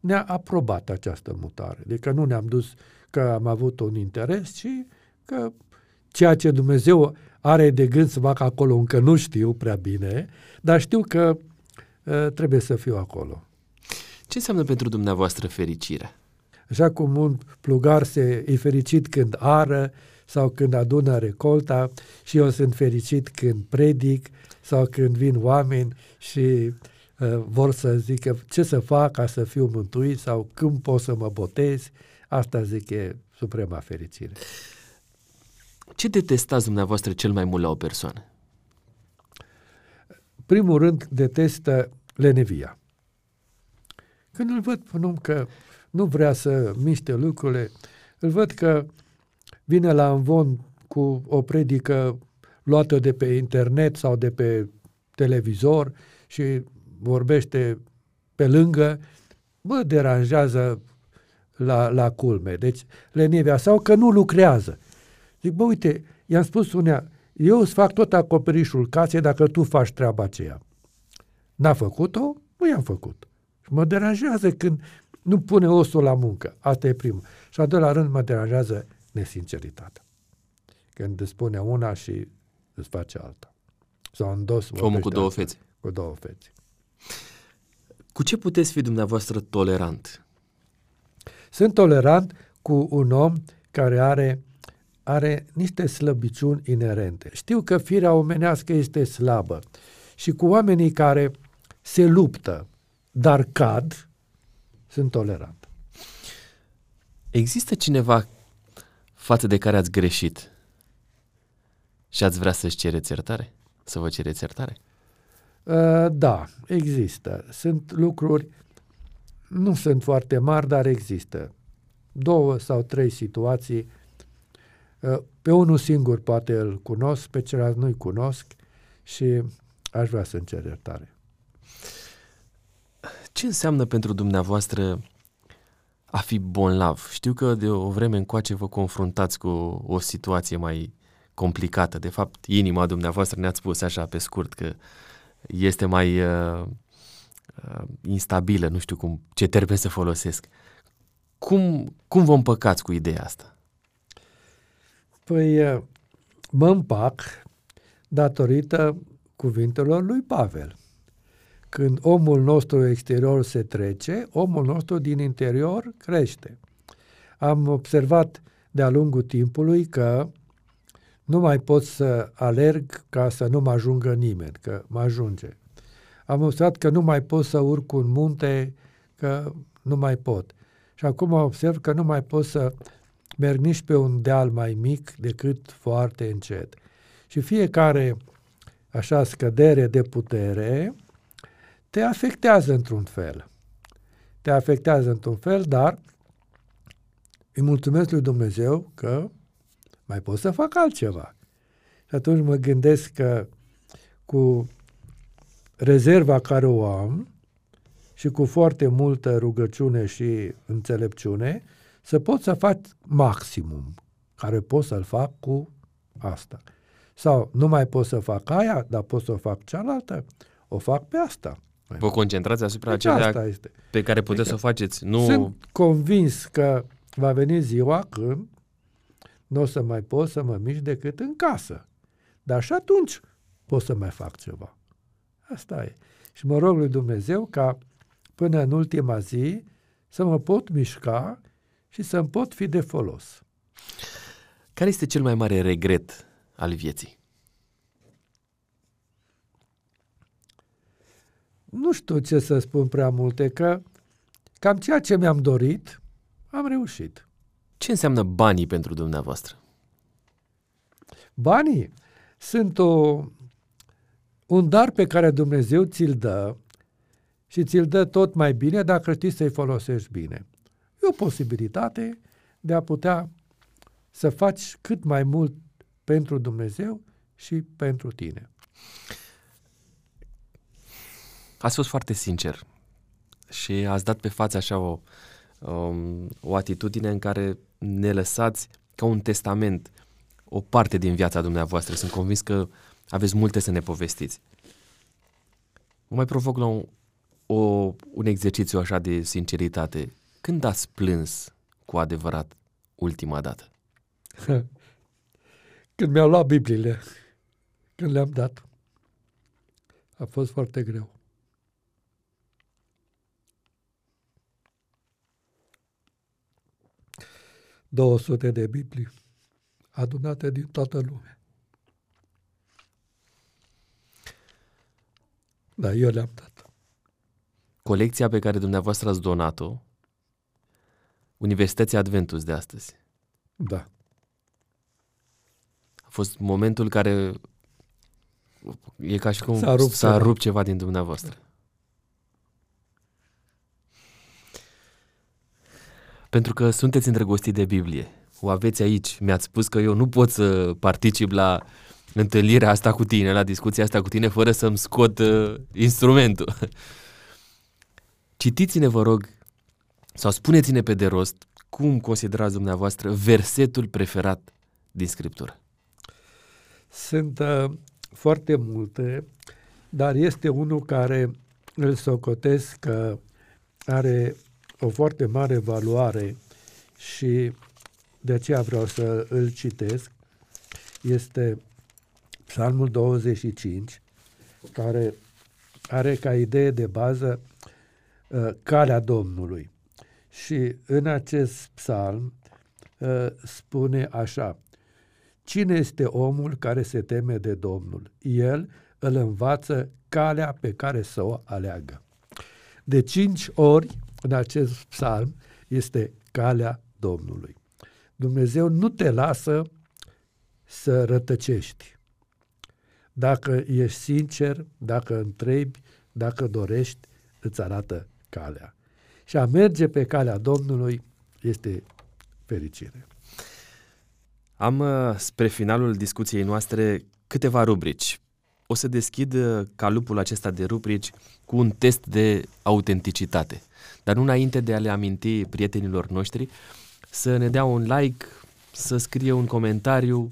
ne-a aprobat această mutare. Adică nu ne-am dus că am avut un interes, ci că ceea ce Dumnezeu are de gând să facă acolo încă nu știu prea bine, dar știu că uh, trebuie să fiu acolo. Ce înseamnă pentru dumneavoastră fericirea? Așa cum un plugar se e fericit când ară sau când adună recolta și eu sunt fericit când predic sau când vin oameni și uh, vor să zică ce să fac ca să fiu mântuit sau când pot să mă botez. Asta zic e suprema fericire. Ce detestați dumneavoastră cel mai mult la o persoană? Primul rând detestă lenevia. Când îl văd pe un om că nu vrea să miște lucrurile, îl văd că vine la învon cu o predică luată de pe internet sau de pe televizor și vorbește pe lângă, mă deranjează la, la culme. Deci lenivea sau că nu lucrează. Zic, bă, uite, i-am spus unea, eu îți fac tot acoperișul casei dacă tu faci treaba aceea. N-a făcut-o? Nu i-am făcut. Și mă deranjează când nu pune osul la muncă. Asta e primul. Și a doilea rând mă deranjează nesinceritatea. Când îți spune una și îți face alta. Sau în dos Omul cu două fețe. Cu două fețe. Cu ce puteți fi dumneavoastră tolerant? Sunt tolerant cu un om care are, are niște slăbiciuni inerente. Știu că firea omenească este slabă și cu oamenii care se luptă, dar cad, sunt tolerant. Există cineva față de care ați greșit și ați vrea să-și cereți iertare? Să vă cereți iertare? Uh, da, există. Sunt lucruri, nu sunt foarte mari, dar există. Două sau trei situații. Uh, pe unul singur poate îl cunosc, pe celălalt nu-i cunosc și aș vrea să-mi cer iertare. Ce înseamnă pentru dumneavoastră a fi bonlav? Știu că de o vreme încoace vă confruntați cu o situație mai complicată. De fapt, inima dumneavoastră ne-ați spus așa pe scurt că este mai uh, uh, instabilă, nu știu cum, ce termen să folosesc. Cum, cum vă împăcați cu ideea asta? Păi uh, mă împac datorită cuvintelor lui Pavel. Când omul nostru exterior se trece, omul nostru din interior crește. Am observat de-a lungul timpului că nu mai pot să alerg ca să nu mă ajungă nimeni, că mă ajunge. Am observat că nu mai pot să urc un munte, că nu mai pot. Și acum observ că nu mai pot să merg nici pe un deal mai mic decât foarte încet. Și fiecare așa scădere de putere te afectează într-un fel. Te afectează într-un fel, dar îi mulțumesc lui Dumnezeu că mai pot să fac altceva. Și atunci mă gândesc că cu rezerva care o am și cu foarte multă rugăciune și înțelepciune, să pot să fac maximum care pot să-l fac cu asta. Sau nu mai pot să fac aia, dar pot să o fac cealaltă, o fac pe asta. Vă concentrați asupra Deci acelea asta este. pe care puteți să o faceți. Nu... Sunt convins că va veni ziua când nu o să mai pot să mă mișc decât în casă. Dar și atunci pot să mai fac ceva. Asta e. Și mă rog lui Dumnezeu ca până în ultima zi să mă pot mișca și să-mi pot fi de folos. Care este cel mai mare regret al vieții? Nu știu ce să spun prea multe, că cam ceea ce mi-am dorit, am reușit. Ce înseamnă banii pentru dumneavoastră? Banii sunt o, un dar pe care Dumnezeu ți-l dă și ți-l dă tot mai bine dacă știi să-i folosești bine. E o posibilitate de a putea să faci cât mai mult pentru Dumnezeu și pentru tine. Ați fost foarte sincer și ați dat pe față așa o, um, o atitudine în care ne lăsați ca un testament o parte din viața dumneavoastră. Sunt convins că aveți multe să ne povestiți. Vă mai provoc la un, o, un exercițiu așa de sinceritate. Când ați plâns cu adevărat ultima dată? Când mi-au luat Bibliile, când le-am dat. A fost foarte greu. Două sute de Biblii adunate din toată lumea. Da, eu le-am dat. Colecția pe care dumneavoastră ați donat-o Universității Adventus de astăzi. Da. A fost momentul care e ca și cum S-a rupt s-a ceva. rupt ceva din dumneavoastră. Pentru că sunteți îndrăgostit de Biblie. O aveți aici. Mi-ați spus că eu nu pot să particip la întâlnirea asta cu tine, la discuția asta cu tine, fără să-mi scot uh, instrumentul. Citiți-ne, vă rog, sau spuneți-ne pe de rost cum considerați dumneavoastră versetul preferat din Scriptură. Sunt uh, foarte multe, dar este unul care îl socotesc că are o foarte mare valoare și de aceea vreau să îl citesc. Este Psalmul 25, care are ca idee de bază uh, calea Domnului. Și în acest psalm uh, spune așa, Cine este omul care se teme de Domnul? El îl învață calea pe care să o aleagă. De cinci ori în acest psalm este calea Domnului. Dumnezeu nu te lasă să rătăcești. Dacă ești sincer, dacă întrebi, dacă dorești, îți arată calea. Și a merge pe calea Domnului este fericire. Am uh, spre finalul discuției noastre câteva rubrici. O să deschid uh, calupul acesta de rubrici cu un test de autenticitate. Dar nu înainte de a le aminti prietenilor noștri să ne dea un like, să scrie un comentariu, uh,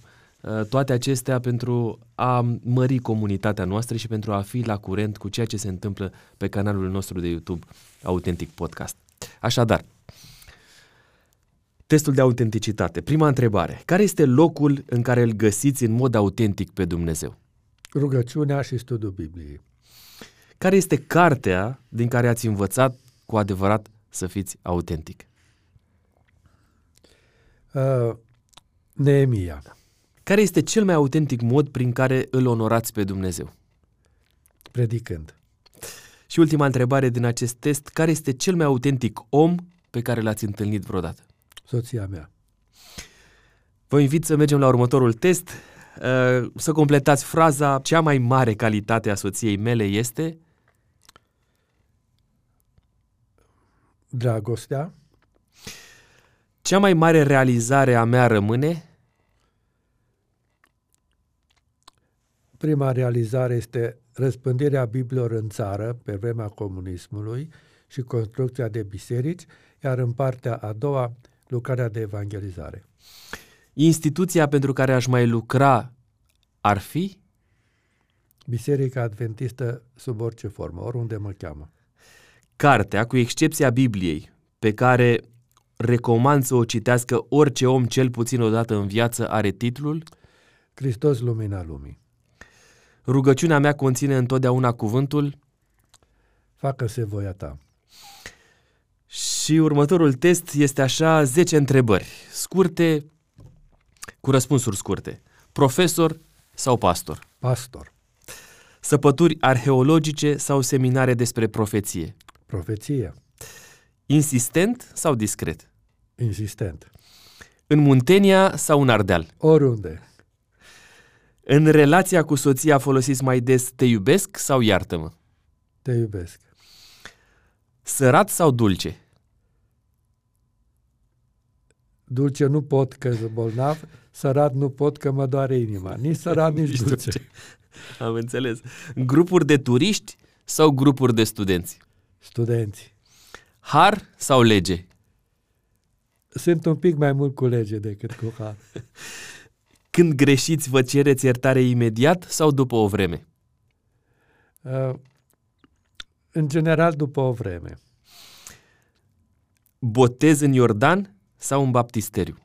toate acestea pentru a mări comunitatea noastră și pentru a fi la curent cu ceea ce se întâmplă pe canalul nostru de YouTube Autentic Podcast. Așadar, Testul de autenticitate. Prima întrebare. Care este locul în care îl găsiți în mod autentic pe Dumnezeu? Rugăciunea și studiul Bibliei. Care este cartea din care ați învățat cu adevărat să fiți autentic? Uh, Neemia. Care este cel mai autentic mod prin care îl onorați pe Dumnezeu? Predicând. Și ultima întrebare din acest test. Care este cel mai autentic om pe care l-ați întâlnit vreodată? Soția mea. Vă invit să mergem la următorul test. Uh, Să completați fraza Cea mai mare calitate a soției mele este... Dragostea. Cea mai mare realizare a mea rămâne... Prima realizare este răspândirea Bibliilor în țară pe vremea comunismului și construcția de biserici, iar în partea a doua, lucrarea de evangelizare. Instituția pentru care aș mai lucra ar fi? Biserica Adventistă sub orice formă, oriunde mă cheamă. Cartea, cu excepția Bibliei, pe care recomand să o citească orice om cel puțin o dată în viață, are titlul Hristos lumina lumii. Rugăciunea mea conține întotdeauna cuvântul Facă-se voia ta. și următorul test este așa 10 întrebări, scurte, cu răspunsuri scurte. Profesor sau pastor? Pastor. Săpături arheologice sau seminare despre profeție? Profeție. Insistent sau discret? Insistent. În Muntenia sau în Ardeal? Oriunde. În relația cu soția folosiți mai des te iubesc sau iartă-mă? Te iubesc. Sărat sau dulce? Dulce nu pot că sunt bolnav, sărat nu pot că mă doare inima. Nici sărat, nici Nici dulce. dulce. Am înțeles. Grupuri de turiști sau grupuri de studenți? Studenți. Har sau lege? Sunt un pic mai mult cu lege decât cu har. Când greșiți, vă cereți iertare imediat sau după o vreme? Uh, în general, după o vreme. Botez în Iordan sau în baptisteriu?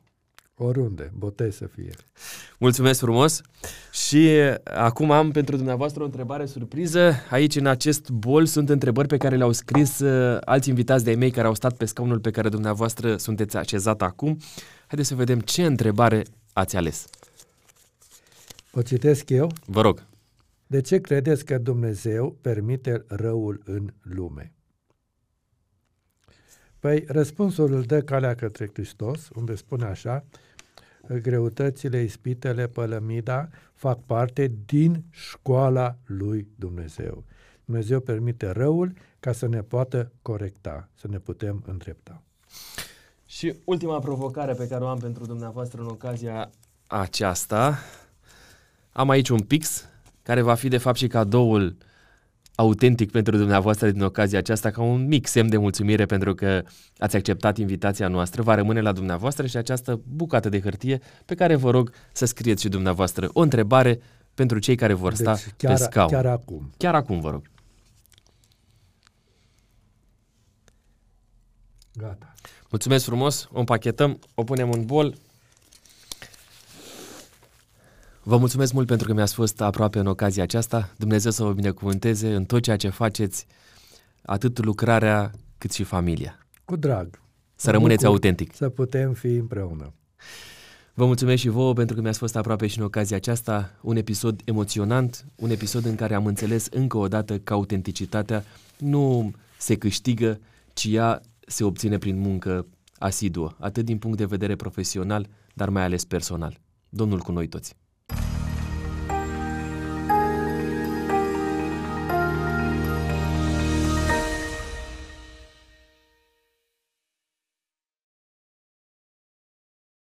Oriunde, botez să fie. Mulțumesc frumos și acum am pentru dumneavoastră o întrebare surpriză. Aici în acest bol sunt întrebări pe care le-au scris uh, alți invitați de-ai mei care au stat pe scaunul pe care dumneavoastră sunteți așezat acum. Haideți să vedem ce întrebare ați ales. O citesc eu? Vă rog. De ce credeți că Dumnezeu permite răul în lume? Păi răspunsul îl dă calea către Hristos, unde spune așa, greutățile, ispitele, pălămida fac parte din școala lui Dumnezeu. Dumnezeu permite răul ca să ne poată corecta, să ne putem îndrepta. Și ultima provocare pe care o am pentru dumneavoastră în ocazia aceasta, am aici un pix care va fi de fapt și cadoul autentic pentru dumneavoastră din ocazia aceasta ca un mic semn de mulțumire pentru că ați acceptat invitația noastră. Va rămâne la dumneavoastră și această bucată de hârtie pe care vă rog să scrieți și dumneavoastră o întrebare pentru cei care vor sta deci, chiar, pe scaun. Chiar acum. Chiar acum, vă rog. Gata. Mulțumesc frumos, o împachetăm, o punem în bol. Vă mulțumesc mult pentru că mi-ați fost aproape în ocazia aceasta. Dumnezeu să vă binecuvânteze în tot ceea ce faceți, atât lucrarea cât și familia. Cu drag. Să rămâneți autentic. Să putem fi împreună. Vă mulțumesc și vouă pentru că mi-ați fost aproape și în ocazia aceasta. Un episod emoționant, un episod în care am înțeles încă o dată că autenticitatea nu se câștigă, ci ea se obține prin muncă asiduă, atât din punct de vedere profesional, dar mai ales personal. Domnul cu noi toți!